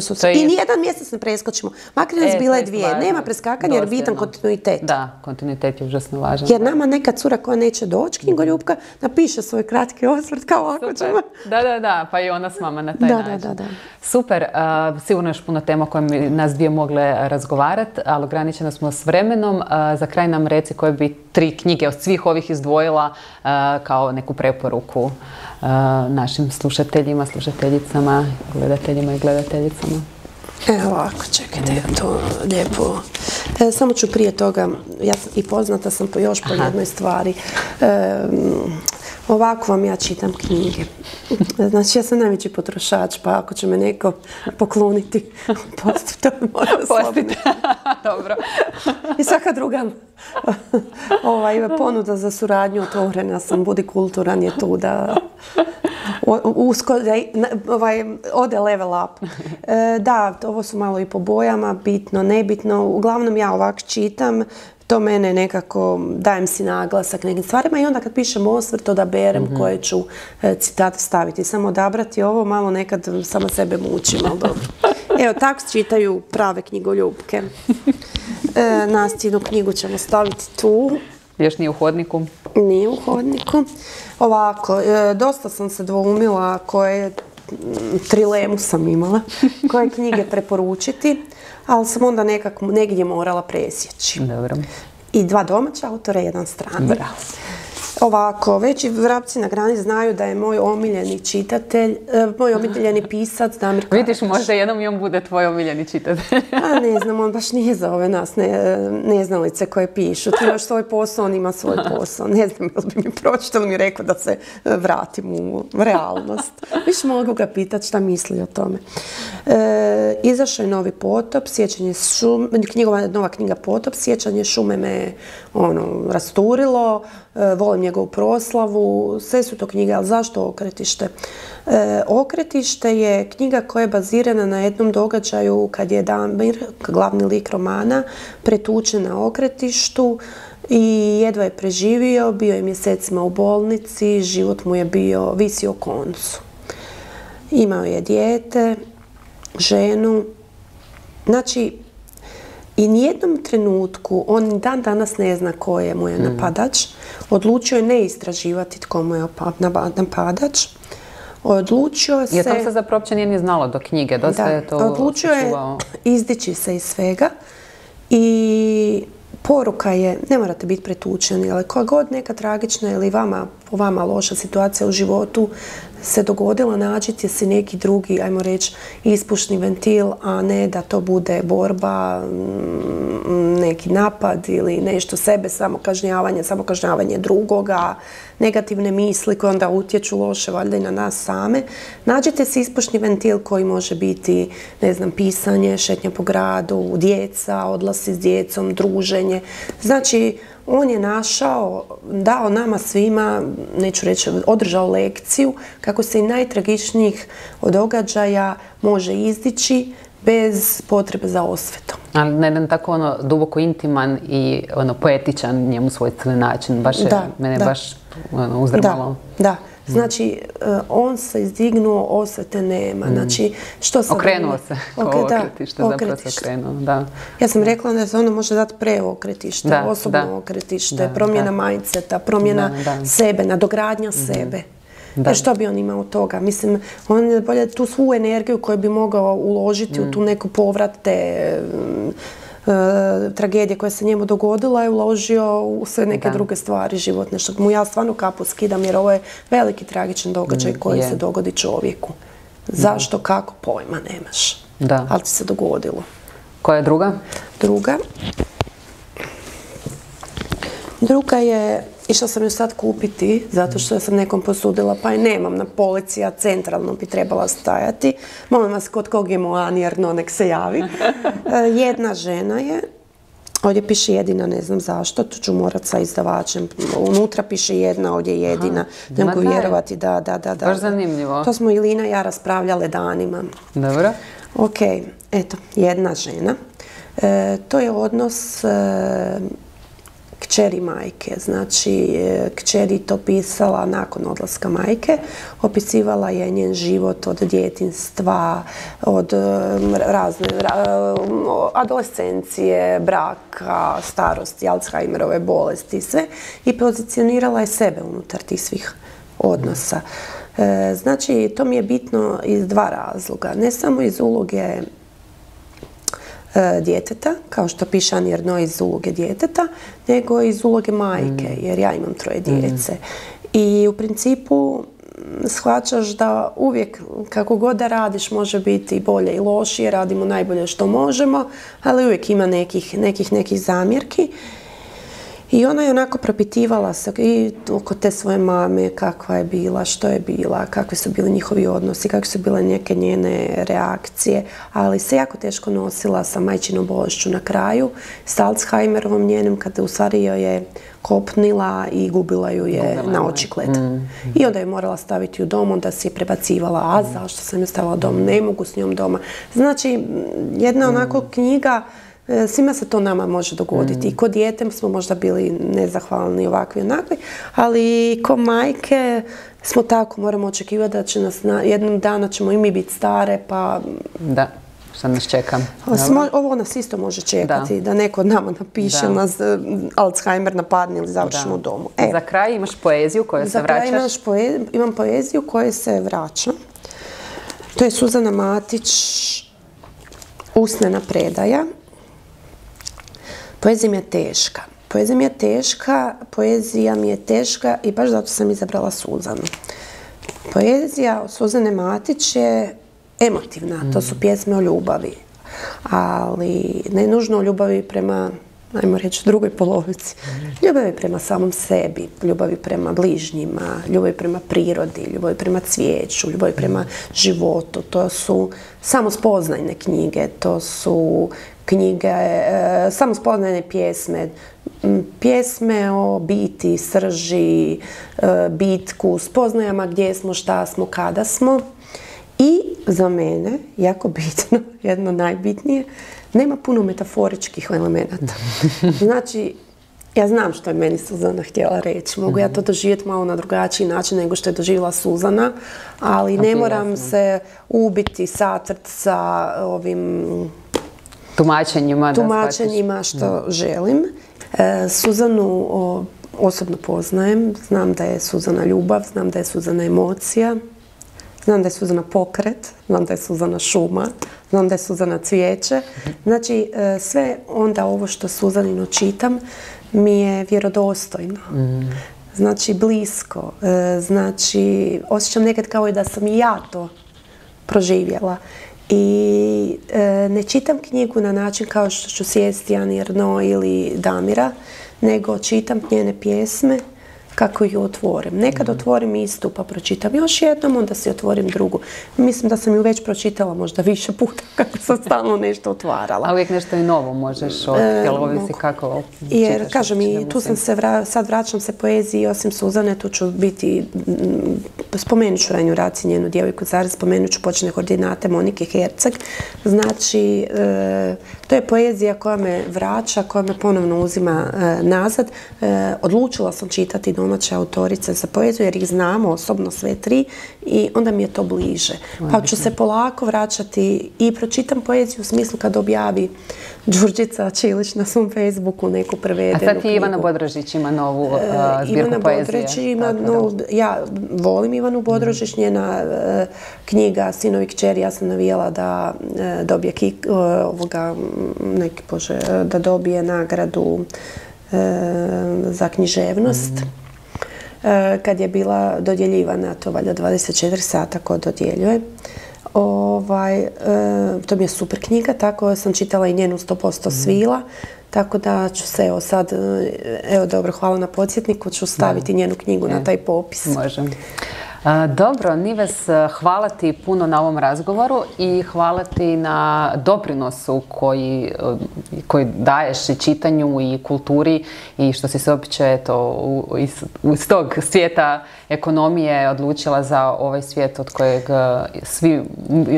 susreta, I nijedan mjesec ne preskočimo. Makar nas e, bile dvije. Nema preskakanja jer bitan kontinuitet. Da, kontinuitet je užasno važan. Jer nama neka cura koja neće doći, knjigoljubka, napiše svoj kratki osvrt kao ovako ćemo. Da, da, da, pa i ona s vama na taj da, način. Da, da, Super, sigurno još puno tema koje bi nas dvije mogle razgovarati, ali ograničeno smo s vremenom. za kraj nam reci koje bi tri knjige od svih ovih izdvojila kao neku preporuku našim slušateljima, slušateljicama, gledateljima i gledateljicama. Evo ovako, čekajte, ja to lijepo... E, samo ću prije toga, ja i poznata sam po još po jednoj stvari. Ovako vam ja čitam knjige. Znači, ja sam najveći potrošač, pa ako će me neko pokloniti, posti to Postite. Dobro. I svaka druga ovaj, ponuda za suradnju otvorena sam, budi kulturan je tu da usko, ovaj, ode level up. E, da, ovo su malo i po bojama, bitno, nebitno. Uglavnom ja ovak čitam, to mene nekako, dajem si naglasak nekim stvarima i onda kad pišem osvrt odaberem mm koje ću e, citate staviti. Samo odabrati ovo, malo nekad samo sebe mučim, ali dobro. Evo, tako čitaju prave knjigoljubke. E, nascijnu knjigu ćemo staviti tu. Još nije u hodniku? Nije u hodniku. Ovako, e, dosta sam se dvoumila koje trilemu sam imala, koje knjige preporučiti ali sam onda nekako negdje morala presjeći. Dobro. I dva domaća autora, jedan strani. Bravo. Ovako, veći vrapci na grani znaju da je moj omiljeni čitatelj, e, moj omiljeni pisac Damir Vidiš, možda jednom i on bude tvoj omiljeni čitatelj. A ne znam, on baš nije za ove nas ne, neznalice koje pišu. Ti imaš svoj posao, on ima svoj posao. Ne znam, jel bi mi pročitao mi rekao da se vratim u realnost. Viš mogu ga pitati šta misli o tome. E, izašao je novi potop, sjećanje šum, knjigova, nova knjiga potop, sjećanje šume me ono, rasturilo, e, volim njegovu proslavu, sve su to knjige, ali zašto okretište? E, okretište je knjiga koja je bazirana na jednom događaju kad je Damir, glavni lik romana, pretučen na okretištu i jedva je preživio, bio je mjesecima u bolnici, život mu je bio visio koncu. Imao je dijete, ženu. Znači, i nijednom trenutku, on dan danas ne zna ko je mu je hmm. napadač, odlučio je ne istraživati tko mu je napadač. Odlučio se... Jer tam se zapravo uopće nije ni znalo do knjige, dosta je to Odlučio je izdići se iz svega i poruka je, ne morate biti pretučeni, ali koja god neka tragična ili vama, po vama loša situacija u životu se dogodila, nađite si neki drugi, ajmo reći, ispušni ventil, a ne da to bude borba, mm, neki napad ili nešto sebe, samo kažnjavanje, samo kažnjavanje drugoga, negativne misli koje onda utječu loše valjda i na nas same. Nađite si ispušni ventil koji može biti, ne znam, pisanje, šetnja po gradu, djeca, odlasi s djecom, druženje. Znači, on je našao, dao nama svima, neću reći, održao lekciju kako se i najtragičnijih događaja može izdići bez potrebe za osvetom. Ali na jedan tako ono duboko intiman i ono poetičan njemu svojstven način. Baš je, da, mene baš ono, uzdrmalo. Da, da. Znači, e, on se izdignuo, osvete nema. Mm. Znači, što sad... Okrenuo se, okretište, zapravo se okrenuo, da. Ja sam rekla da se ono može dati preokretište, osobno okretište, promjena mindseta, promjena sebe, nadogradnja mhm. sebe. Da. što bi on imao toga? Mislim, on je bolje tu svu energiju koju bi mogao uložiti u tu mm. neku povrate, E, tragedije koja se njemu dogodila je uložio u sve neke druge stvari životne što mu ja stvarno kapu skidam jer ovo je veliki tragičan događaj mm, koji se dogodi čovjeku. Zašto, kako, pojma nemaš. Da. Ali ti se dogodilo. Koja je druga? Druga. Druga je Išla sam ju sad kupiti, zato što sam nekom posudila, pa je nemam na polici, a centralno bi trebala stajati. Molim vas, kod kog je no nek se javi. E, jedna žena je, Ovdje piše jedina, ne znam zašto, tu ću morat sa izdavačem. Unutra piše jedna, ovdje jedina. Ne mogu vjerovati, da, da, da. Baš zanimljivo. To smo Ilina i ja raspravljale danima. Dobro. Ok, eto, jedna žena. E, to je odnos e, kćeri majke. Znači, e, kćeri to pisala nakon odlaska majke. Opisivala je njen život od djetinstva, od e, razne e, adolescencije, braka, starosti, Alzheimerove bolesti i sve. I pozicionirala je sebe unutar tih svih odnosa. Znači, to mi je bitno iz dva razloga. Ne samo iz uloge djeteta, kao što piše Anjerno iz uloge djeteta, nego iz uloge majke, mm. jer ja imam troje mm. djece. I u principu shvaćaš da uvijek kako god da radiš može biti bolje i lošije, radimo najbolje što možemo, ali uvijek ima nekih, nekih, nekih zamjerki. I ona je onako propitivala se i oko te svoje mame, kakva je bila, što je bila, kakvi su bili njihovi odnosi, kakve su bile neke njene reakcije, ali se jako teško nosila sa majčinom bolešću na kraju, s Alzheimerovom njenim, kada u stvari joj je kopnila i gubila ju je na očiklet. Mm. I onda je morala staviti u dom, onda si je prebacivala, a zašto sam je stavila dom, ne mogu s njom doma. Znači, jedna onako knjiga E, svima se to nama može dogoditi. I mm. kod dijete smo možda bili nezahvalni ovakvi onakvi, ali ko majke smo tako, moramo očekivati da će nas na, jednom dana ćemo i mi biti stare, pa... Da. Šta nas čeka? ovo nas isto može čekati, da, neko od nama napiše nas e, Alzheimer napadne ili završimo u domu. Za kraj imaš poeziju koju se vraćaš? Za kraj imam poeziju koju se vraća. To je Suzana Matić, Usnena predaja. Poezija mi je teška. Poezija mi je teška, poezija mi je teška i baš zato sam izabrala Suzanu. Poezija od Suzane Matić je emotivna, to su pjesme o ljubavi. Ali ne nužno o ljubavi prema, ajmo reći, drugoj polovici. Ljubavi prema samom sebi, ljubavi prema bližnjima, ljubavi prema prirodi, ljubavi prema cvijeću, ljubavi prema životu. To su samo spoznajne knjige, to su knjige, e, samo spoznane pjesme, pjesme o biti, srži, e, bitku, spoznajama gdje smo, šta smo, kada smo. I za mene, jako bitno, jedno najbitnije, nema puno metaforičkih elemenata. Znači, ja znam što je meni Suzana htjela reći. Mogu ja to mhm. doživjeti malo na drugačiji način nego što je doživjela Suzana, ali ne moram se ubiti, satrt sa ovim tumačenjima. Tumačenjima što želim. E, Suzanu osobno poznajem. Znam da je Suzana ljubav, znam da je Suzana emocija. Znam da je Suzana pokret, znam da je Suzana šuma, znam da je Suzana cvijeće. Znači, e, sve onda ovo što Suzanino čitam mi je vjerodostojno. Znači, blisko. E, znači, osjećam nekad kao i da sam i ja to proživjela. I e, ne čitam knjigu na način kao što ću sjesti Ani ili Damira, nego čitam njene pjesme kako ju otvorim. Nekad mhm. otvorim istu pa pročitam još jednom, onda si otvorim drugu. Mislim da sam ju već pročitala možda više puta kako sam stalno nešto otvarala. A uvijek nešto i novo možeš otkriti, ali ovisi kako Jer, kažem, i tu sam se, sad vraćam se poeziji, osim Suzane, tu ću biti, spomenut ću Ranju Raci, njenu djevojku Zari, spomenut ću počne koordinate Monike Herceg. Znači, e, to je poezija koja me vraća, koja me ponovno uzima e, nazad. E, odlučila sam čitati domaće autorice za poeziju jer ih znamo osobno sve tri i onda mi je to bliže. Pa ću se polako vraćati i pročitam poeziju u smislu kad objavi Đurđica Čilić na svom Facebooku neku prevedenu A sad ti Ivana Bodrožić ima novu uh, zbirku Ivana Bodrožić ima, no, ja volim Ivanu Bodrožić, mm. njena knjiga Sinovi kćeri, ja sam navijala da dobije kik, ovoga, neki bože, da dobije nagradu za književnost. Mm. E, kad je bila dodjeljivana, to valjda 24 sata ko dodjeljuje. Ovaj, e, to mi je super knjiga, tako sam čitala i njenu 100% mhm. svila, tako da ću se evo sad, e, evo dobro, hvala na podsjetniku, ću staviti njenu knjigu na taj popis. Možem. Dobro, Nives, hvala ti puno na ovom razgovoru i hvala ti na doprinosu koji, koji daješ i čitanju i kulturi i što si se uopće to, iz, iz tog svijeta ekonomije odlučila za ovaj svijet od kojeg svi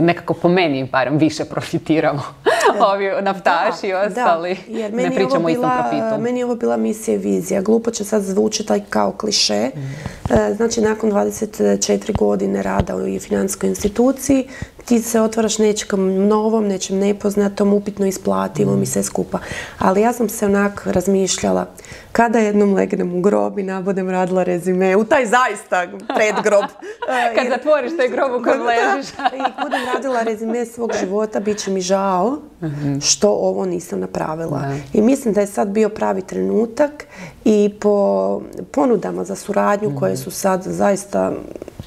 nekako po meni barem više profitiramo. Ovi naftaši i ostali. jer ne pričamo o istom profitu. Meni je ovo bila misija i vizija. Glupo će sad zvučiti kao kliše. Mm. E, znači, nakon 24 godine rada u financijskoj instituciji, ti se otvaraš nečem novom, nečem nepoznatom, upitno isplativom i sve skupa. Ali ja sam se onak razmišljala, kada jednom legnem u grob i nabudem radila rezime, u taj zaista predgrob. Kad zatvoriš taj grob u kojem ležiš. I budem radila rezime svog života, bit će mi žao što ovo nisam napravila. I mislim da je sad bio pravi trenutak i po ponudama za suradnju koje mhm. su sad zaista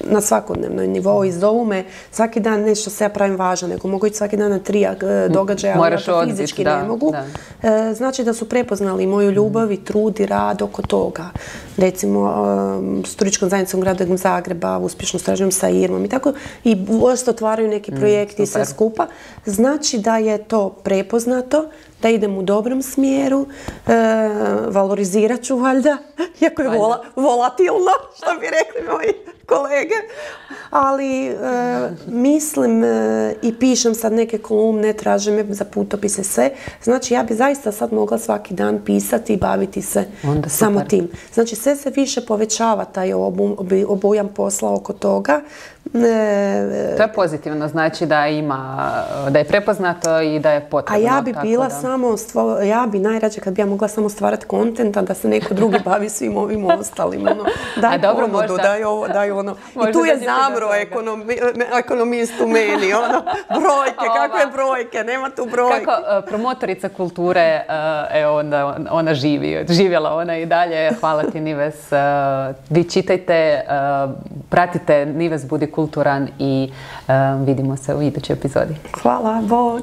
na svakodnevnoj nivou i zovu me svaki dan nešto se ja pravim važno, nego mogu ići svaki dan na tri e, događaja, ali ja to odbit, fizički da, ne mogu. da. E, znači da su prepoznali moju ljubav i trud i rad oko toga. Recimo, e, s turističkom zajednicom grada Zagreba, uspješno stražujem sa Irmom i tako. I uopšte otvaraju neki projekti i sve Mm, skupa. Znači da je to prepoznato, da idem u dobrom smjeru, e, valorizirat ću valjda, iako je vola- volatilno, što bi rekli moji kolege. Ali e, mislim e, i pišem sad neke kolumne, traže me za putopise, sve. Znači ja bi zaista sad mogla svaki dan pisati i baviti se Onda samo tim. Znači sve se više povećava taj obujam posla oko toga. E, To je pozitivno, znači da ima, da je prepoznato i da je a potrebno. ja bi bila da- samo, stvo- ja bi najrađe kad bi ja mogla samo stvarati kontent, a da se neko drugi bavi svim ovim ostalim. Ono, daj A dobro, ponudu, možda- daj ovo, daj ono. I tu je zamro ekonomi, ekonomist u meni, ono, brojke, kakve brojke, nema tu brojke. Kako e, promotorica kulture, e, evo onda ona živi, živjela ona i dalje. Hvala ti Nives. E, Vi čitajte, pratite Nives Budi kulturan i eh, vidimo se u idućoj epizodi. Hvala, bog!